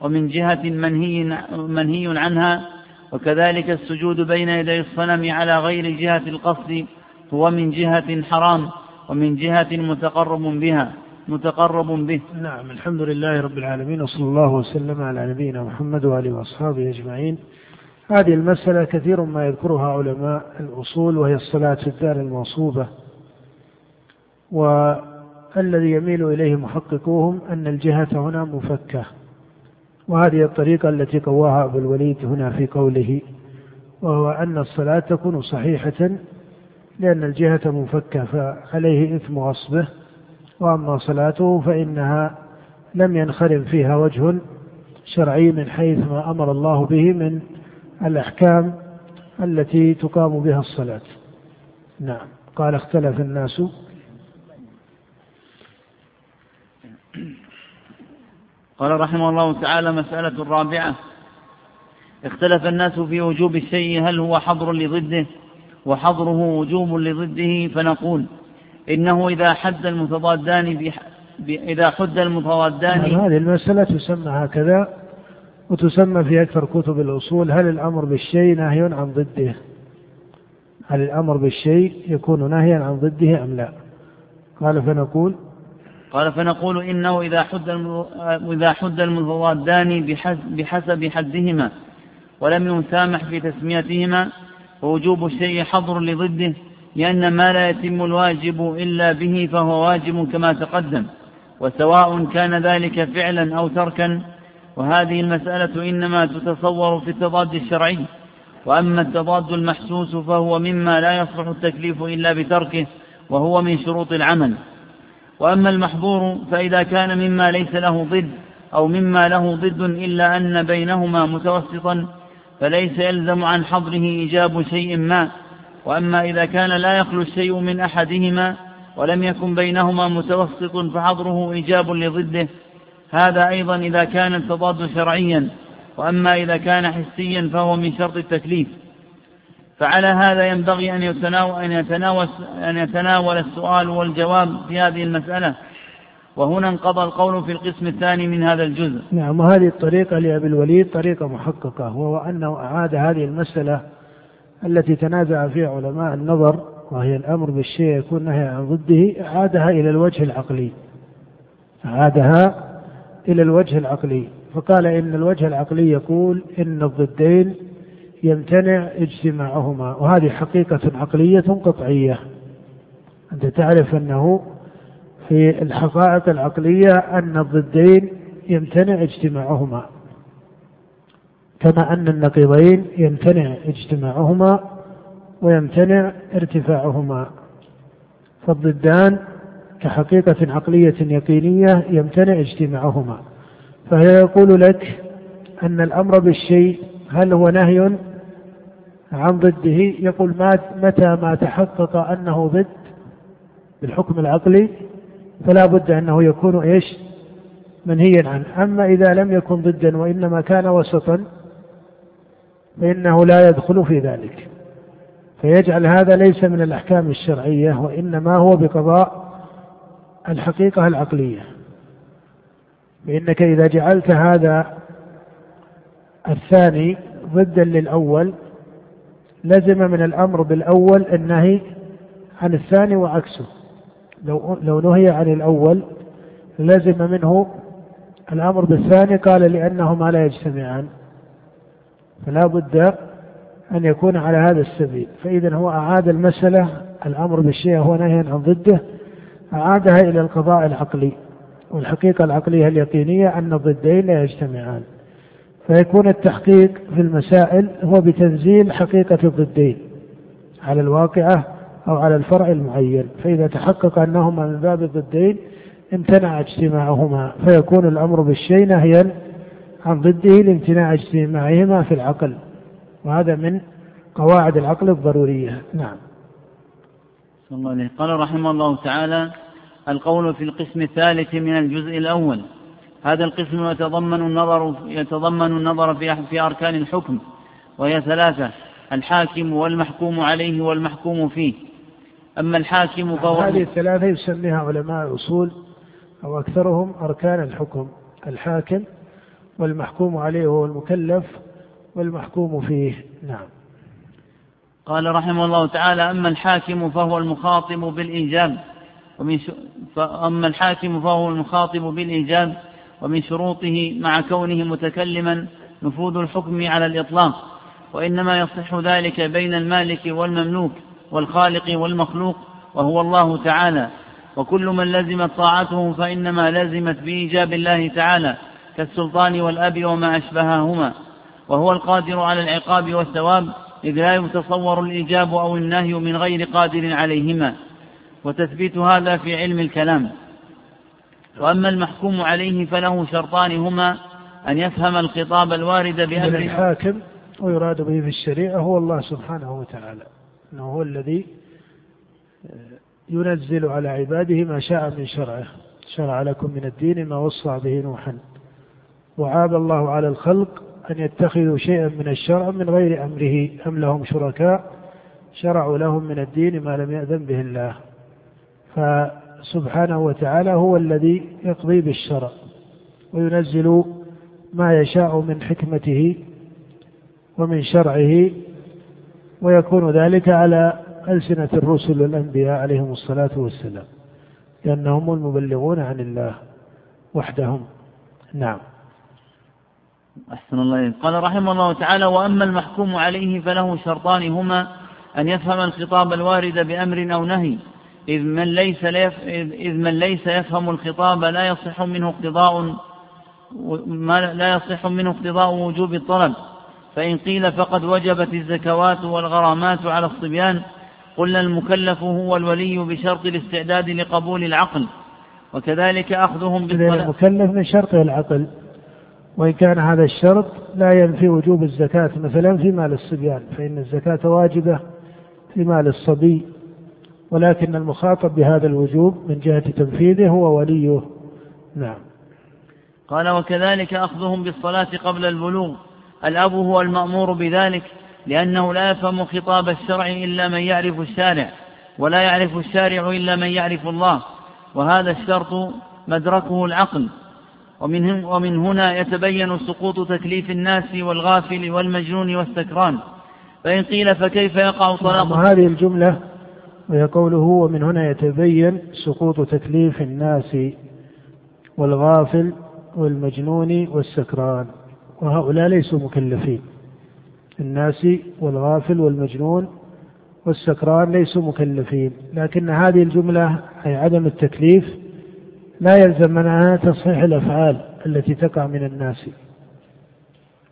ومن جهة منهي, منهي عنها. وكذلك السجود بين يدي الصنم على غير جهة القصد هو من جهة حرام ومن جهة متقرب بها. متقرب به. نعم الحمد لله رب العالمين وصلى الله وسلم على نبينا محمد وآله وأصحابه أجمعين. هذه المسألة كثير ما يذكرها علماء الأصول وهي الصلاة في الدار الموصوبة. والذي يميل إليه محققوهم أن الجهة هنا مفكة. وهذه الطريقة التي قواها أبو الوليد هنا في قوله وهو أن الصلاة تكون صحيحة لأن الجهة مفكة فعليه إثم غصبه. وأما صلاته فإنها لم ينخرم فيها وجه شرعي من حيث ما أمر الله به من الأحكام التي تقام بها الصلاة. نعم. قال اختلف الناس. قال رحمه الله تعالى مسألة الرابعة اختلف الناس في وجوب الشيء هل هو حظر لضده وحظره وجوب لضده فنقول إنه إذا حد المتضادان بح... ب... إذا حد المتضادان نعم، هذه المسألة تسمى هكذا وتسمى في أكثر كتب الأصول هل الأمر بالشيء نهي عن ضده؟ هل الأمر بالشيء يكون نهيا عن ضده أم لا؟ قال فنقول قال فنقول إنه إذا حد إذا حد المتضادان بحسب حدهما ولم يسامح في تسميتهما ووجوب الشيء حظر لضده لأن ما لا يتم الواجب إلا به فهو واجب كما تقدم وسواء كان ذلك فعلا أو تركا وهذه المسألة إنما تتصور في التضاد الشرعي. وأما التضاد المحسوس فهو مما لا يصلح التكليف إلا بتركه وهو من شروط العمل. وأما المحظور فإذا كان مما ليس له ضد أو مما له ضد إلا أن بينهما متوسطا فليس يلزم عن حظره إيجاب شيء ما. وأما إذا كان لا يخلو الشيء من أحدهما ولم يكن بينهما متوسط فحظره إيجاب لضده. هذا أيضا إذا كان التضاد شرعيا. وأما إذا كان حسيا فهو من شرط التكليف. فعلى هذا ينبغي أن يتناول, أن يتناول, أن يتناول السؤال والجواب في هذه المسألة. وهنا انقضى القول في القسم الثاني من هذا الجزء. نعم وهذه الطريقة لأبي الوليد طريقة محققة وهو أنه أعاد هذه المسألة التي تنازع فيها علماء النظر وهي الأمر بالشيء يكون نهي عن ضده أعادها إلى الوجه العقلي. أعادها إلى الوجه العقلي. فقال إن الوجه العقلي يقول إن الضدين يمتنع اجتماعهما. وهذه حقيقة عقلية قطعية. أنت تعرف أنه في الحقائق العقلية أن الضدين يمتنع اجتماعهما. كما أن النقيضين يمتنع اجتماعهما ويمتنع ارتفاعهما. فالضدان كحقيقة عقلية يقينية يمتنع اجتماعهما. فهي يقول لك أن الأمر بالشيء هل هو نهي عن ضده؟ يقول متى ما تحقق أنه ضد بالحكم العقلي فلا بد أنه يكون إيش؟ منهيا عنه. أما إذا لم يكن ضدا وإنما كان وسطا فإنه لا يدخل في ذلك. فيجعل هذا ليس من الأحكام الشرعية وإنما هو بقضاء الحقيقة العقلية. فإنك إذا جعلت هذا الثاني ضدا للأول لزم من الأمر بالأول النهي عن الثاني وعكسه. لو لو نهي عن الأول لزم منه الأمر بالثاني قال لأنهما لا يجتمعان. فلا بد أن يكون على هذا السبيل. فإذا هو أعاد المسألة الأمر بالشيء هو نهي عن ضده أعادها إلى القضاء العقلي. والحقيقة العقلية اليقينية أن الضدين لا يجتمعان. فيكون التحقيق في المسائل هو بتنزيل حقيقة الضدين على الواقعة أو على الفرع المعين. فإذا تحقق أنهما من باب الضدين امتنع اجتماعهما. فيكون الأمر بالشيء نهيا عن ضده لامتناع اجتماعهما في العقل وهذا من قواعد العقل الضرورية. نعم. الله عليه. قال رحمه الله تعالى القول في القسم الثالث من الجزء الأول. هذا القسم يتضمن النظر يتضمن النظر في في أركان الحكم وهي ثلاثة الحاكم والمحكوم عليه والمحكوم فيه. أما الحاكم فهو هذه الثلاثة يسميها علماء الأصول أو أكثرهم أركان الحكم. الحاكم والمحكوم عليه هو المكلف والمحكوم فيه. نعم. قال رحمه الله تعالى أما الحاكم فهو المخاطب بالإيجاب ومن. فأما الحاكم فهو المخاطب بالإيجاب ومن شروطه مع كونه متكلما نفوذ الحكم على الإطلاق وإنما يصح ذلك بين المالك والمملوك والخالق والمخلوق وهو الله تعالى. وكل من لزمت طاعته فإنما لزمت بإيجاب الله تعالى. كالسلطان والأب وما أشبههما وهو القادر على العقاب والثواب إذ لا يتصور الإيجاب أو النهي من غير قادر عليهما. وتثبيت هذا في علم الكلام. وأما المحكوم عليه فله شرطان هما أن يفهم الخطاب الوارد بأمر الحاكم ويراد به في الشريعة هو الله سبحانه وتعالى أنه هو الذي ينزل على عباده ما شاء من شرعه شرع لكم من الدين ما وصى به نوحا. وعاب الله على الخلق أن يتخذوا شيئا من الشرع من غير أمره. أم لهم شركاء شرعوا لهم من الدين ما لم يأذن به الله. فسبحانه وتعالى هو الذي يقضي بالشرع وينزل ما يشاء من حكمته ومن شرعه ويكون ذلك على ألسنة الرسل والأنبياء عليهم الصلاة والسلام لأنهم المبلغون عن الله وحدهم. نعم. أحسن الله إليك. قال رحمه الله تعالى وأما المحكوم عليه فله شرطان هما أن يفهم الخطاب الوارد بأمر أو نهي. إذ من ليس إذ من ليس يفهم الخطاب لا يصح منه اقتضاء ما لا يصح منه اقتضاء وجوب الطلب. فإن قيل فقد وجبت الزكوات والغرامات على الصبيان قلنا المكلف هو الولي بشرط الاستعداد لقبول العقل وكذلك أخذهم بالصلاة المكلف من شرطه العقل. وإن كان هذا الشرط لا ينفي وجوب الزكاة مثلا في مال الصبيان فإن الزكاة واجبة في مال الصبي ولكن المخاطب بهذا الوجوب من جهة تنفيذه هو وليه. نعم. قال وكذلك أخذهم بالصلاة قبل البلوغ. الأب هو المأمور بذلك لأنه لا يفهم خطاب الشرع إلا من يعرف الشارع ولا يعرف الشارع إلا من يعرف الله وهذا الشرط مدركه العقل. ومن, ومن هنا يتبين سقوط تكليف الناس والغافل والمجنون والسكران. فإن قيل فكيف يقع طلاق هذه الجملة وهي قوله ومن هنا يتبين سقوط تكليف الناس والغافل والمجنون والسكران. وهؤلاء ليسوا مكلفين. الناس والغافل والمجنون والسكران ليسوا مكلفين. لكن هذه الجملة أي عدم التكليف لا يلزم منها تصحيح الأفعال التي تقع من الناس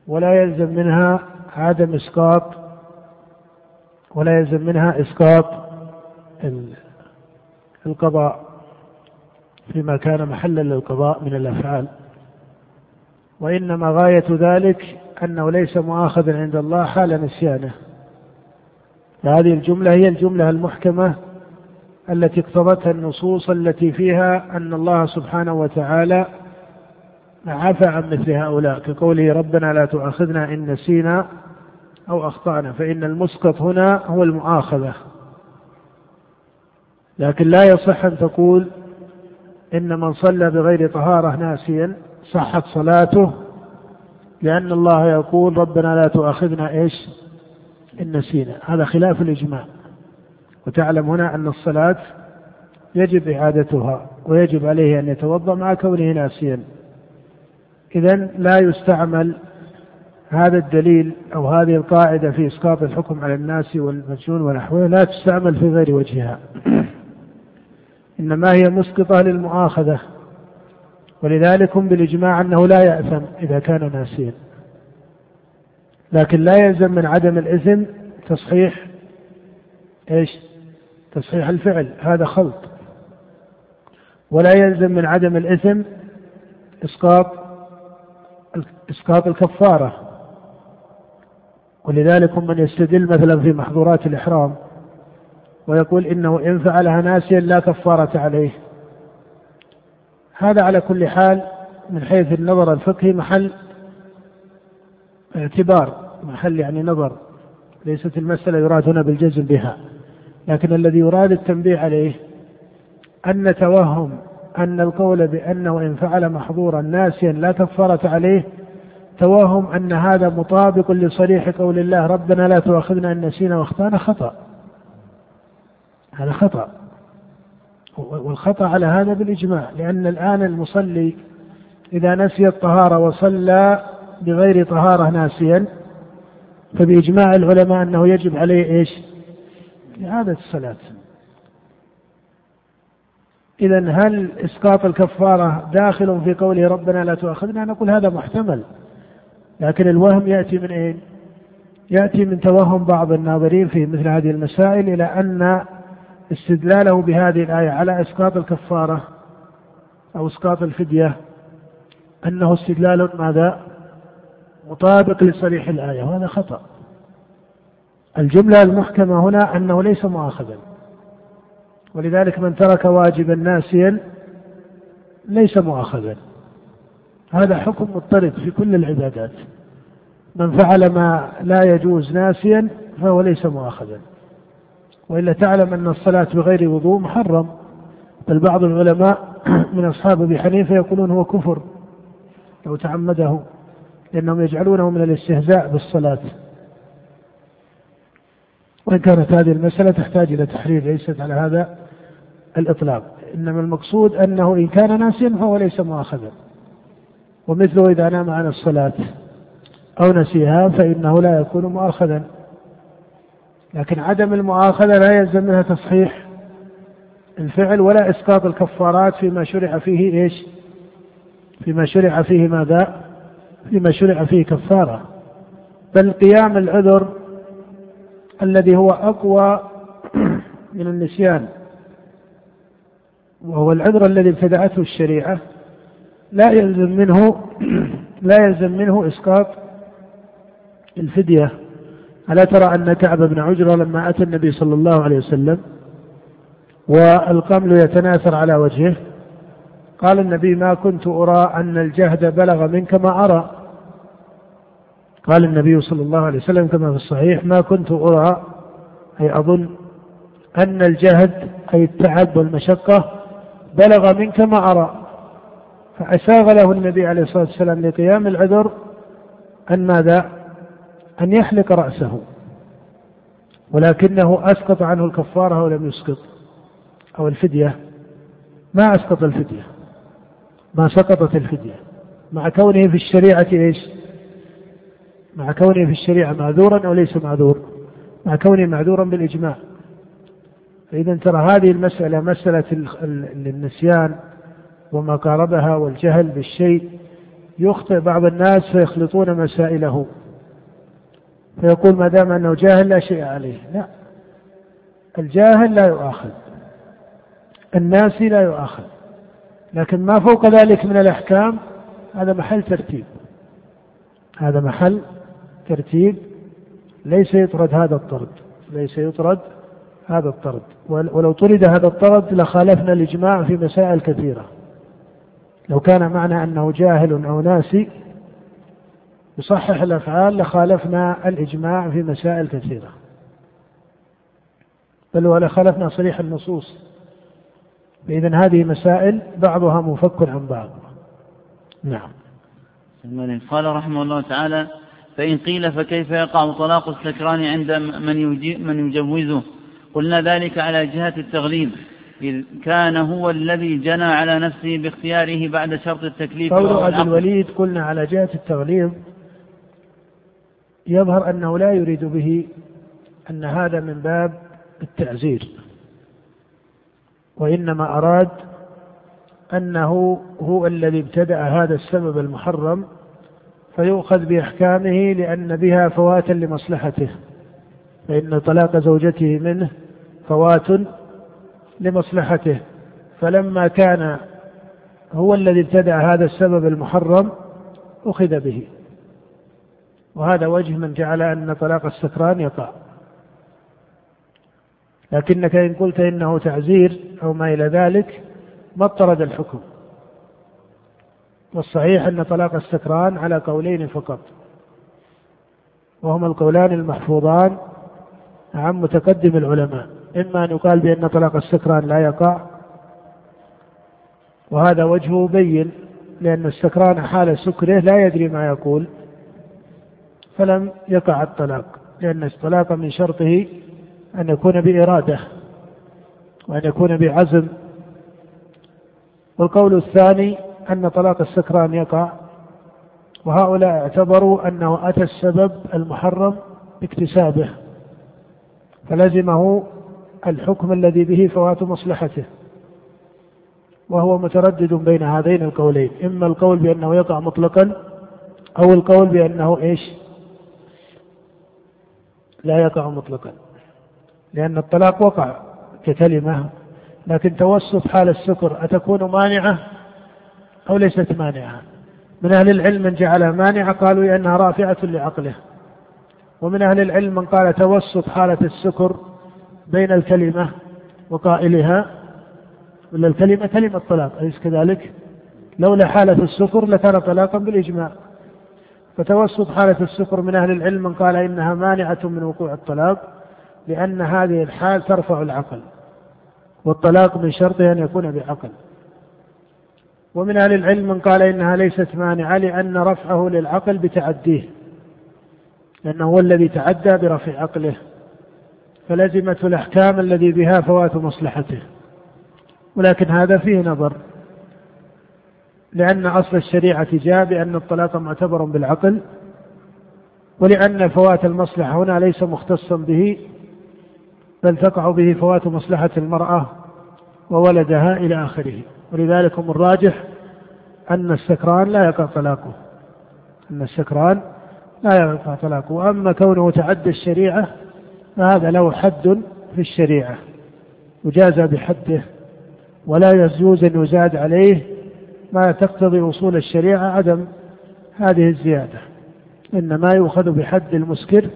ولا يلزم منها عدم إسقاط ولا يلزم منها إسقاط القضاء فيما كان محلا للقضاء من الأفعال. وإنما غاية ذلك أنه ليس مؤاخذا عند الله حال نسيانه. فهذه الجملة هي الجملة المحكمة التي اقتضتها النصوص التي فيها أن الله سبحانه وتعالى عفى عن مثل هؤلاء كقوله ربنا لا تؤاخذنا إن نسينا أو أخطأنا فإن المسقط هنا هو المؤاخذة. لكن لا يصح أن تقول إن من صلى بغير طهارة ناسيا صحت صلاته لأن الله يقول ربنا لا تؤاخذنا إيش؟ إن نسينا. هذا خلاف الإجماع. وتعلم هنا أن الصلاة يجب إعادتها ويجب عليه أن يتوضأ مع كونه ناسيا. إذا لا يستعمل هذا الدليل أو هذه القاعدة في إسقاط الحكم على الناس والمجنون ونحوه لا تستعمل في غير وجهها. [CLEARS THROAT] إنما هي مسقطة للمؤاخذة ولذلك هم بالإجماع أنه لا يأثم إذا كان ناسيا. لكن لا يلزم من عدم الإثم تصحيح إيش؟ تصحيح الفعل هذا خلط. ولا يلزم من عدم الإثم إسقاط إسقاط الكفارة. ولذلك هم من يستدل مثلا في محظورات الإحرام ويقول إنه إن فعلها ناسيا لا كفارة عليه. هذا على كل حال من حيث النظر الفقهي محل اعتبار محل يعني نظر. ليست المسألة يراد هنا بالجزم بها لكن الذي يراد التنبيه عليه أن توهم أن القول بأنه إن فعل محظورا ناسيا لا كفارة عليه توهم أن هذا مطابق لصريح قول الله ربنا لا تؤاخذنا إن نسينا واخطأنا خطأ. هذا خطأ. والخطأ على هذا بالإجماع لأن الآن المصلي إذا نسي الطهارة وصلى بغير طهارة ناسيا فبإجماع العلماء أنه يجب عليه إيش؟ إعادة الصلاة. إذا هل إسقاط الكفارة داخل في قوله ربنا لا تؤاخذنا؟ نقول هذا محتمل. لكن الوهم يأتي من أين يأتي من توهم بعض الناظرين في مثل هذه المسائل إلى أن استدلاله بهذه الآية على إسقاط الكفارة أو إسقاط الفدية أنه استدلال ماذا؟ مطابق لصريح الآية وهذا خطأ. الجملة المحكمة هنا أنه ليس مؤاخذا. ولذلك من ترك واجبا ناسيا ليس مؤاخذا. هذا حكم مضطرد في كل العبادات. من فعل ما لا يجوز ناسيا فهو ليس مؤاخذا. وإلا تعلم أن الصلاة بغير وضوء محرم بل بعض العلماء من أصحاب أبي حنيفة يقولون هو كفر لو تعمده لأنهم يجعلونه من الاستهزاء بالصلاة. وإن كانت هذه المسألة تحتاج إلى تحرير ليست على هذا الإطلاق. إنما المقصود أنه إن كان ناسيا فهو ليس مؤاخذا. ومثله إذا نام عن الصلاة أو نسيها فإنه لا يكون مؤاخذا. لكن عدم المؤاخذة لا يلزم منها تصحيح الفعل ولا إسقاط الكفارات فيما شرع فيه إيش؟ فيما شرع فيه ماذا؟ فيما شرع فيه كفارة. بل قيام العذر الذي هو أقوى [CLEARS THROAT] من النسيان. وهو العذر الذي ابتدأته الشريعة. لا يلزم منه [CLEARS THROAT] لا يلزم منه إسقاط الفدية. ألا ترى أن كعب بن عجرة لما أتى النبي صلى الله عليه وسلم والقمل يتناثر على وجهه قال النبي ما كنت أرى أن الجهد بلغ منك ما أرى. قال النبي صلى الله عليه وسلم كما في الصحيح ما كنت أرى أي أظن أن الجهد أي التعب والمشقة بلغ منك ما أرى. فأساغ له النبي عليه الصلاة والسلام لقيام العذر أن ماذا؟ أن يحلق رأسه. ولكنه أسقط عنه الكفارة ولم يسقط. أو الفدية. ما أسقط الفدية؟ ما سقطت الفدية. مع كونه في الشريعة إيش؟ مع كونه في الشريعة معذورا أو ليس معذور؟ مع كونه معذورا بالإجماع. فإذا ترى هذه المسألة مسألة النسيان وما قاربها والجهل بالشيء يخطئ بعض الناس فيخلطون مسائله. فيقول ما دام أنه جاهل لا شيء عليه. لا. الجاهل لا يؤاخذ. الناسي لا يؤاخذ. لكن ما فوق ذلك من الأحكام هذا محل ترتيب. هذا محل ترتيب ليس يطرد هذا الطرد ليس يطرد هذا الطرد. ولو طرد هذا الطرد لخالفنا الإجماع في مسائل كثيرة. لو كان معنى أنه جاهل أو ناسي يصحح الأفعال لخالفنا الإجماع في مسائل كثيرة. بل ولخالفنا صريح النصوص. فإذا هذه مسائل بعضها مفك عن بعض. نعم. قال رحمه الله تعالى فإن قيل فكيف يقع طلاق السكران عند من, من يجوزه؟ قلنا ذلك على جهة التغليب إذ كان هو الذي جنى على نفسه باختياره بعد شرط التكليف قول أبي الوليد قلنا على جهة التغليب يظهر أنه لا يريد به أن هذا من باب التعزير. وإنما أراد أنه هو الذي ابتدأ هذا السبب المحرم فيؤخذ بأحكامه لأن بها فواتا لمصلحته فإن طلاق زوجته منه فوات لمصلحته. فلما كان هو الذي ابتدع هذا السبب المحرم أخذ به. وهذا وجه من جعل أن طلاق السكران يقع لكنك إن قلت إنه تعزير أو ما إلى ذلك ما اضطرد الحكم. والصحيح أن طلاق السكران على قولين فقط. وهما القولان المحفوظان عن متقدم العلماء. إما أن يقال بأن طلاق السكران لا يقع وهذا وجهه بين لأن السكران حال سكره لا يدري ما يقول فلم يقع الطلاق لأن الطلاق من شرطه أن يكون بإرادة وأن يكون بعزم. والقول الثاني أن طلاق السكران يقع وهؤلاء اعتبروا أنه أتى السبب المحرم باكتسابه فلزمه الحكم الذي به فوات مصلحته وهو متردد بين هذين القولين إما القول بأنه يقع مطلقا أو القول بأنه إيش؟ لا يقع مطلقا. لأن الطلاق وقع ككلمة لكن توسط حال السكر أتكون مانعة أو ليست مانعة؟ من أهل العلم من جعلها مانعة قالوا لأنها رافعة لعقله. ومن أهل العلم من قال توسط حالة السكر بين الكلمة وقائلها ولا الكلمة كلمة طلاق أليس كذلك؟ لولا حالة السكر لكان طلاقا بالإجماع. فتوسط حالة السكر من أهل العلم من قال إنها مانعة من وقوع الطلاق. لأن هذه الحال ترفع العقل والطلاق من شرطه أن يكون بعقل. ومن أهل العلم من قال إنها ليست مانعة لأن رفعه للعقل بتعديه لأنه هو الذي تعدى برفع عقله فلزمته الأحكام الذي بها فوات مصلحته. ولكن هذا فيه نظر لأن أصل الشريعة جاء بأن الطلاق معتبر بالعقل ولأن فوات المصلحة هنا ليس مختصا به بل تقع به فوات مصلحة المرأة وولدها إلى آخره. ولذلك هم الراجح أن السكران لا يقع طلاقه. أن السكران لا يقع طلاقه. وأما كونه تعدى الشريعة فهذا له حد في الشريعة. يجازى بحده ولا يجوز أن يزاد عليه ما تقتضي أصول الشريعة عدم هذه الزيادة. إنما يؤخذ بحد المسكر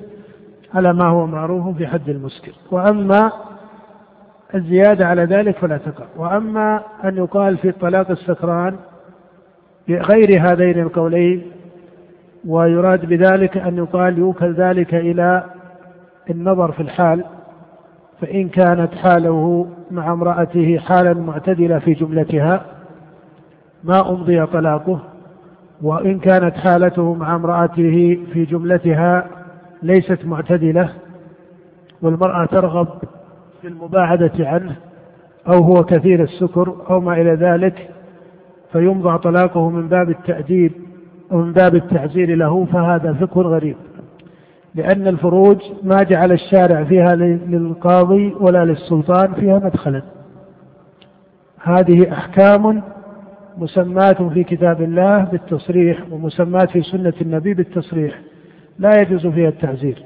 على ما هو معروف في حد المسكر وأما الزيادة على ذلك فلا تقع. وأما أن يقال في طلاق السكران بغير هذين القولين ويراد بذلك أن يقال يوكل ذلك إلى النظر في الحال فإن كانت حاله مع امرأته حالا معتدلة في جملتها ما أمضي طلاقه وإن كانت حالته مع امرأته في جملتها ليست معتدلة والمرأة ترغب في المباعدة عنه أو هو كثير السكر أو ما إلى ذلك فيمضى طلاقه من باب التأديب أو من باب التعزير له فهذا فقه غريب. لأن الفروج ما جعل الشارع فيها للقاضي ولا للسلطان فيها مدخلا. هذه أحكام مسمات في كتاب الله بالتصريح ومسمات في سنة النبي بالتصريح. لا يجوز فيها التعزير.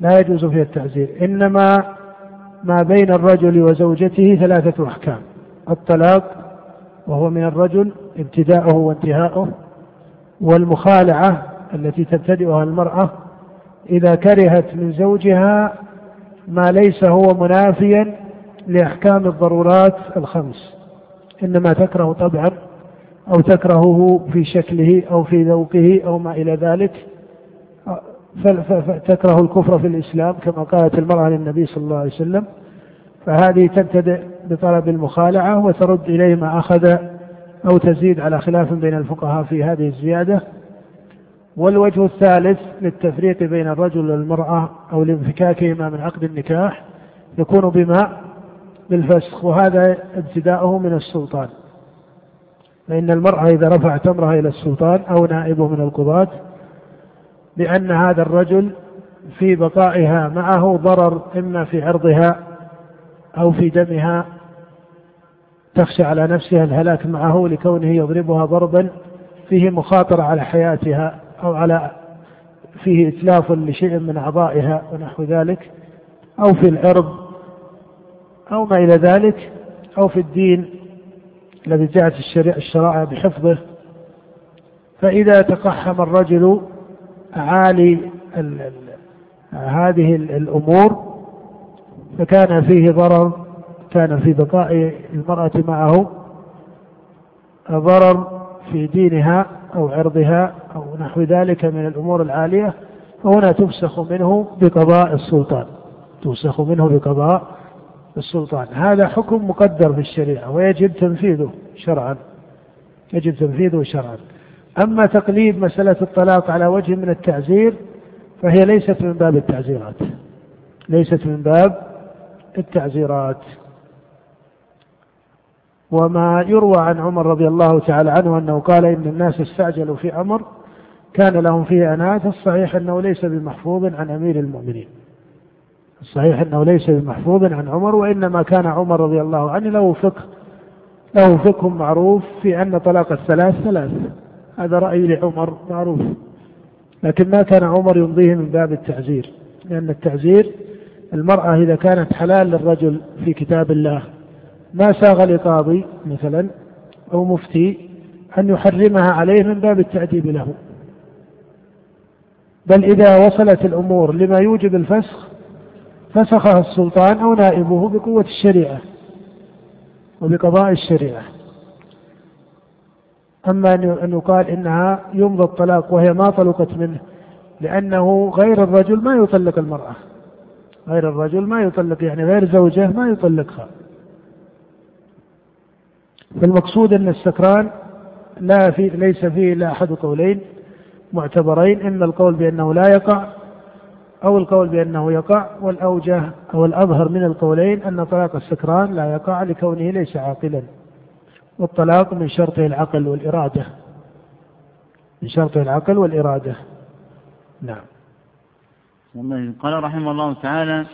لا يجوز فيها التعزير. إنما ما بين الرجل وزوجته ثلاثة أحكام. الطلاق وهو من الرجل ابتداؤه وانتهاؤه والمخالعة التي تبتدئها المرأة إذا كرهت من زوجها ما ليس هو منافيا لأحكام الضرورات الخمس. إنما تكره طبعا أو تكرهه في شكله أو في ذوقه أو ما إلى ذلك. فتكره الكفر في الإسلام كما قالت المرأة للنبي صلى الله عليه وسلم. فهذه تبتدئ بطلب المخالعة وترد إليه ما أخذ أو تزيد على خلاف بين الفقهاء في هذه الزيادة. والوجه الثالث للتفريق بين الرجل والمرأة أو لانفكاكهما من عقد النكاح يكون بما بالفسخ وهذا ابتداؤه من السلطان. فإن المرأة إذا رفعت أمرها إلى السلطان أو نائبه من القضاة لأن هذا الرجل في بقائها معه ضرر إما في عرضها أو في دمها. تخشى على نفسها الهلاك معه لكونه يضربها ضربا فيه مخاطرة على حياتها أو على فيه إتلاف لشيء من أعضائها ونحو ذلك أو في العرض أو ما إلى ذلك أو في الدين الذي جاءت الشرائع بحفظه. فإذا تقحم الرجل ال هذه الأمور فكان فيه ضرر كان في بقاء المرأة معه ضرر في دينها أو عرضها أو نحو ذلك من الأمور العالية فهنا تفسخ منه بقضاء السلطان تفسخ منه بقضاء السلطان. هذا حكم مقدر في الشريعة ويجب تنفيذه شرعا يجب تنفيذه شرعا. أما تقليد مسألة الطلاق على وجه من التعزير فهي ليست من باب التعزيرات. ليست من باب التعزيرات. وما يروى عن عمر رضي الله تعالى عنه أنه قال إن الناس استعجلوا في أمر كان لهم فيه أنات الصحيح أنه ليس بمحفوظ عن أمير المؤمنين. الصحيح أنه ليس بمحفوظ عن عمر وإنما كان عمر رضي الله عنه له فقه له فقه معروف في أن طلاق الثلاث ثلاث. هذا رأي لعمر معروف. لكن ما كان عمر يمضيه من باب التعزير لأن التعزير المرأة إذا كانت حلال للرجل في كتاب الله ما ساغ لقاضي مثلا أو مفتي أن يحرمها عليه من باب التأديب له. بل إذا وصلت الأمور لما يوجب الفسخ فسخها السلطان أو نائبه بقوة الشريعة وبقضاء الشريعة. أما أن يقال إنها يمضى الطلاق وهي ما طلقت منه لأنه غير الرجل ما يطلق المرأة. غير الرجل ما يطلق يعني غير زوجه ما يطلقها. فالمقصود أن السكران لا في ليس فيه إلا أحد قولين معتبرين إما القول بأنه لا يقع أو القول بأنه يقع والأوجه أو الأظهر من القولين أن طلاق السكران لا يقع لكونه ليس عاقلا. والطلاق من شرطه العقل والإرادة. من شرطه العقل والإرادة. نعم. قال رحمه الله تعالى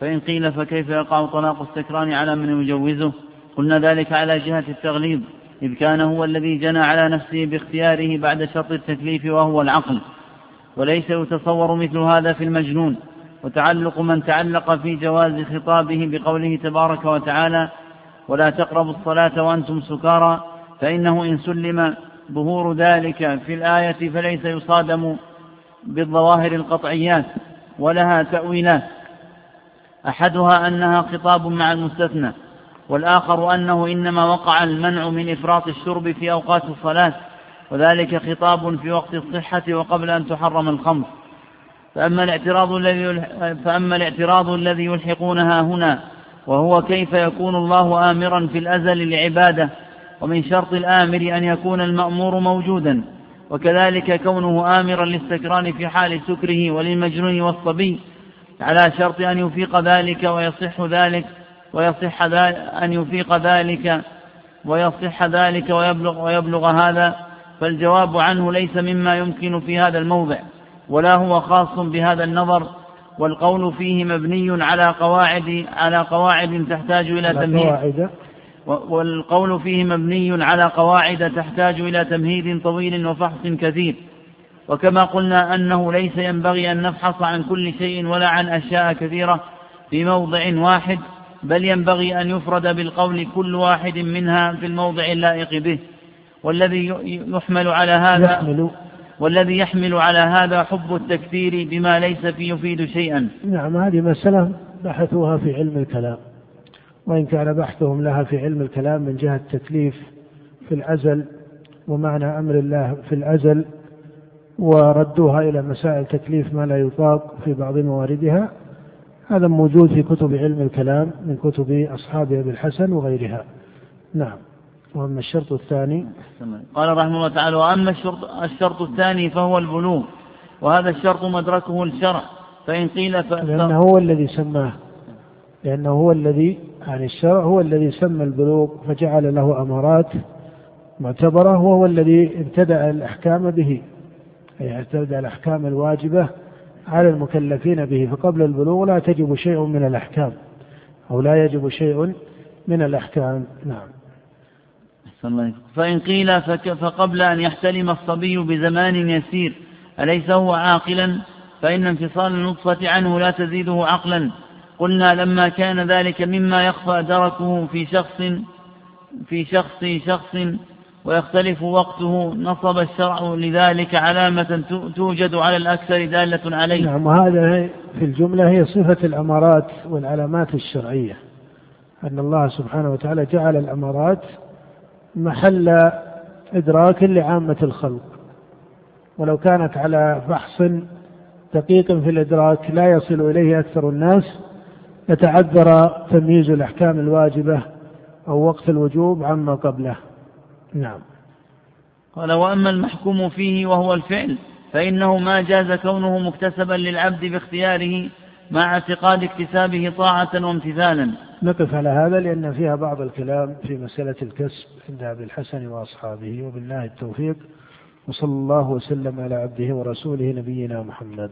فإن قيل فكيف يقع طلاق السكران على من يجوزه؟ قلنا ذلك على جهة التغليظ إذ كان هو الذي جنى على نفسه باختياره بعد شرط التكليف وهو العقل. وليس يتصور مثل هذا في المجنون وتعلق من تعلق في جواز خطابه بقوله تبارك وتعالى ولا تقربوا الصلاة وأنتم سكارى فإنه إن سلم ظهور ذلك في الآية فليس يصادم بالظواهر القطعيات ولها تأويلات. أحدها أنها خطاب مع المستثنى والآخر أنه إنما وقع المنع من إفراط الشرب في أوقات الصلاة وذلك خطاب في وقت الصحة وقبل أن تحرم الخمر. فأما الاعتراض الذي فأما الاعتراض الذي يلحقونها هنا وهو كيف يكون الله آمرا في الأزل لعباده ومن شرط الآمر أن يكون المأمور موجودا وكذلك كونه آمرا للسكران في حال سكره وللمجنون والصبي على شرط أن يفيق ذلك ويصح ذلك ويصح أن يفيق ذلك ويصح ذلك ويبلغ, ويبلغ هذا فالجواب عنه ليس مما يمكن في هذا الموضع ولا هو خاص بهذا النظر والقول فيه مبني على قواعد على قواعد تحتاج إلى تمهيد. والقول فيه مبني على قواعد تحتاج إلى تمهيد طويل وفحص كثير. وكما قلنا أنه ليس ينبغي أن نفحص عن كل شيء ولا عن أشياء كثيرة في موضع واحد بل ينبغي أن يفرد بالقول كل واحد منها في الموضع اللائق به. والذي يحمل على هذا يحمل والذي يحمل على هذا حب التكثير بما ليس فيه يفيد شيئا. نعم هذه مسألة بحثوها في علم الكلام. وإن كان بحثهم لها في علم الكلام من جهة التكليف في الأزل ومعنى أمر الله في الأزل وردوها إلى مسائل تكليف ما لا يطاق في بعض مواردها هذا موجود في كتب علم الكلام من كتب أصحاب أبي الحسن وغيرها. نعم. وأما الشرط الثاني. قال رحمه الله تعالى وأما الشرط, الشرط الثاني فهو البلوغ وهذا الشرط مدركه الشرع فإن قيل. لأنه هو الذي سماه. لأنه هو الذي يعني الشرع هو الذي سمى البلوغ فجعل له أمارات معتبرة وهو الذي ابتدأ الأحكام به. أي ابتدأ الأحكام الواجبة على المكلفين به. فقبل البلوغ لا تجب شيء من الأحكام أو لا يجب شيء من الأحكام. نعم. فإن قيل فقبل أن يحتلم الصبي بزمان يسير أليس هو عاقلا؟ فإن انفصال النطفة عنه لا تزيده عقلا. قلنا لما كان ذلك مما يخفى دركه في شخص في شخص شخص ويختلف وقته نصب الشرع لذلك علامة توجد على الأكثر دالة عليه. نعم وهذا في الجملة هي صفة الأمارات والعلامات الشرعية. أن الله سبحانه وتعالى جعل الأمارات محل إدراك لعامة الخلق. ولو كانت على فحص دقيق في الإدراك لا يصل إليه أكثر الناس يتعذر تمييز الأحكام الواجبة أو وقت الوجوب عما قبله. نعم. قال وأما المحكوم فيه وهو الفعل فإنه ما جاز كونه مكتسبا للعبد باختياره مع اعتقاد اكتسابه طاعة وامتثالا. نقف على هذا لأن فيها بعض الكلام في مسألة الكسب عند أبي الحسن وأصحابه وبالله التوفيق. وصلى الله وسلم على عبده ورسوله نبينا محمد.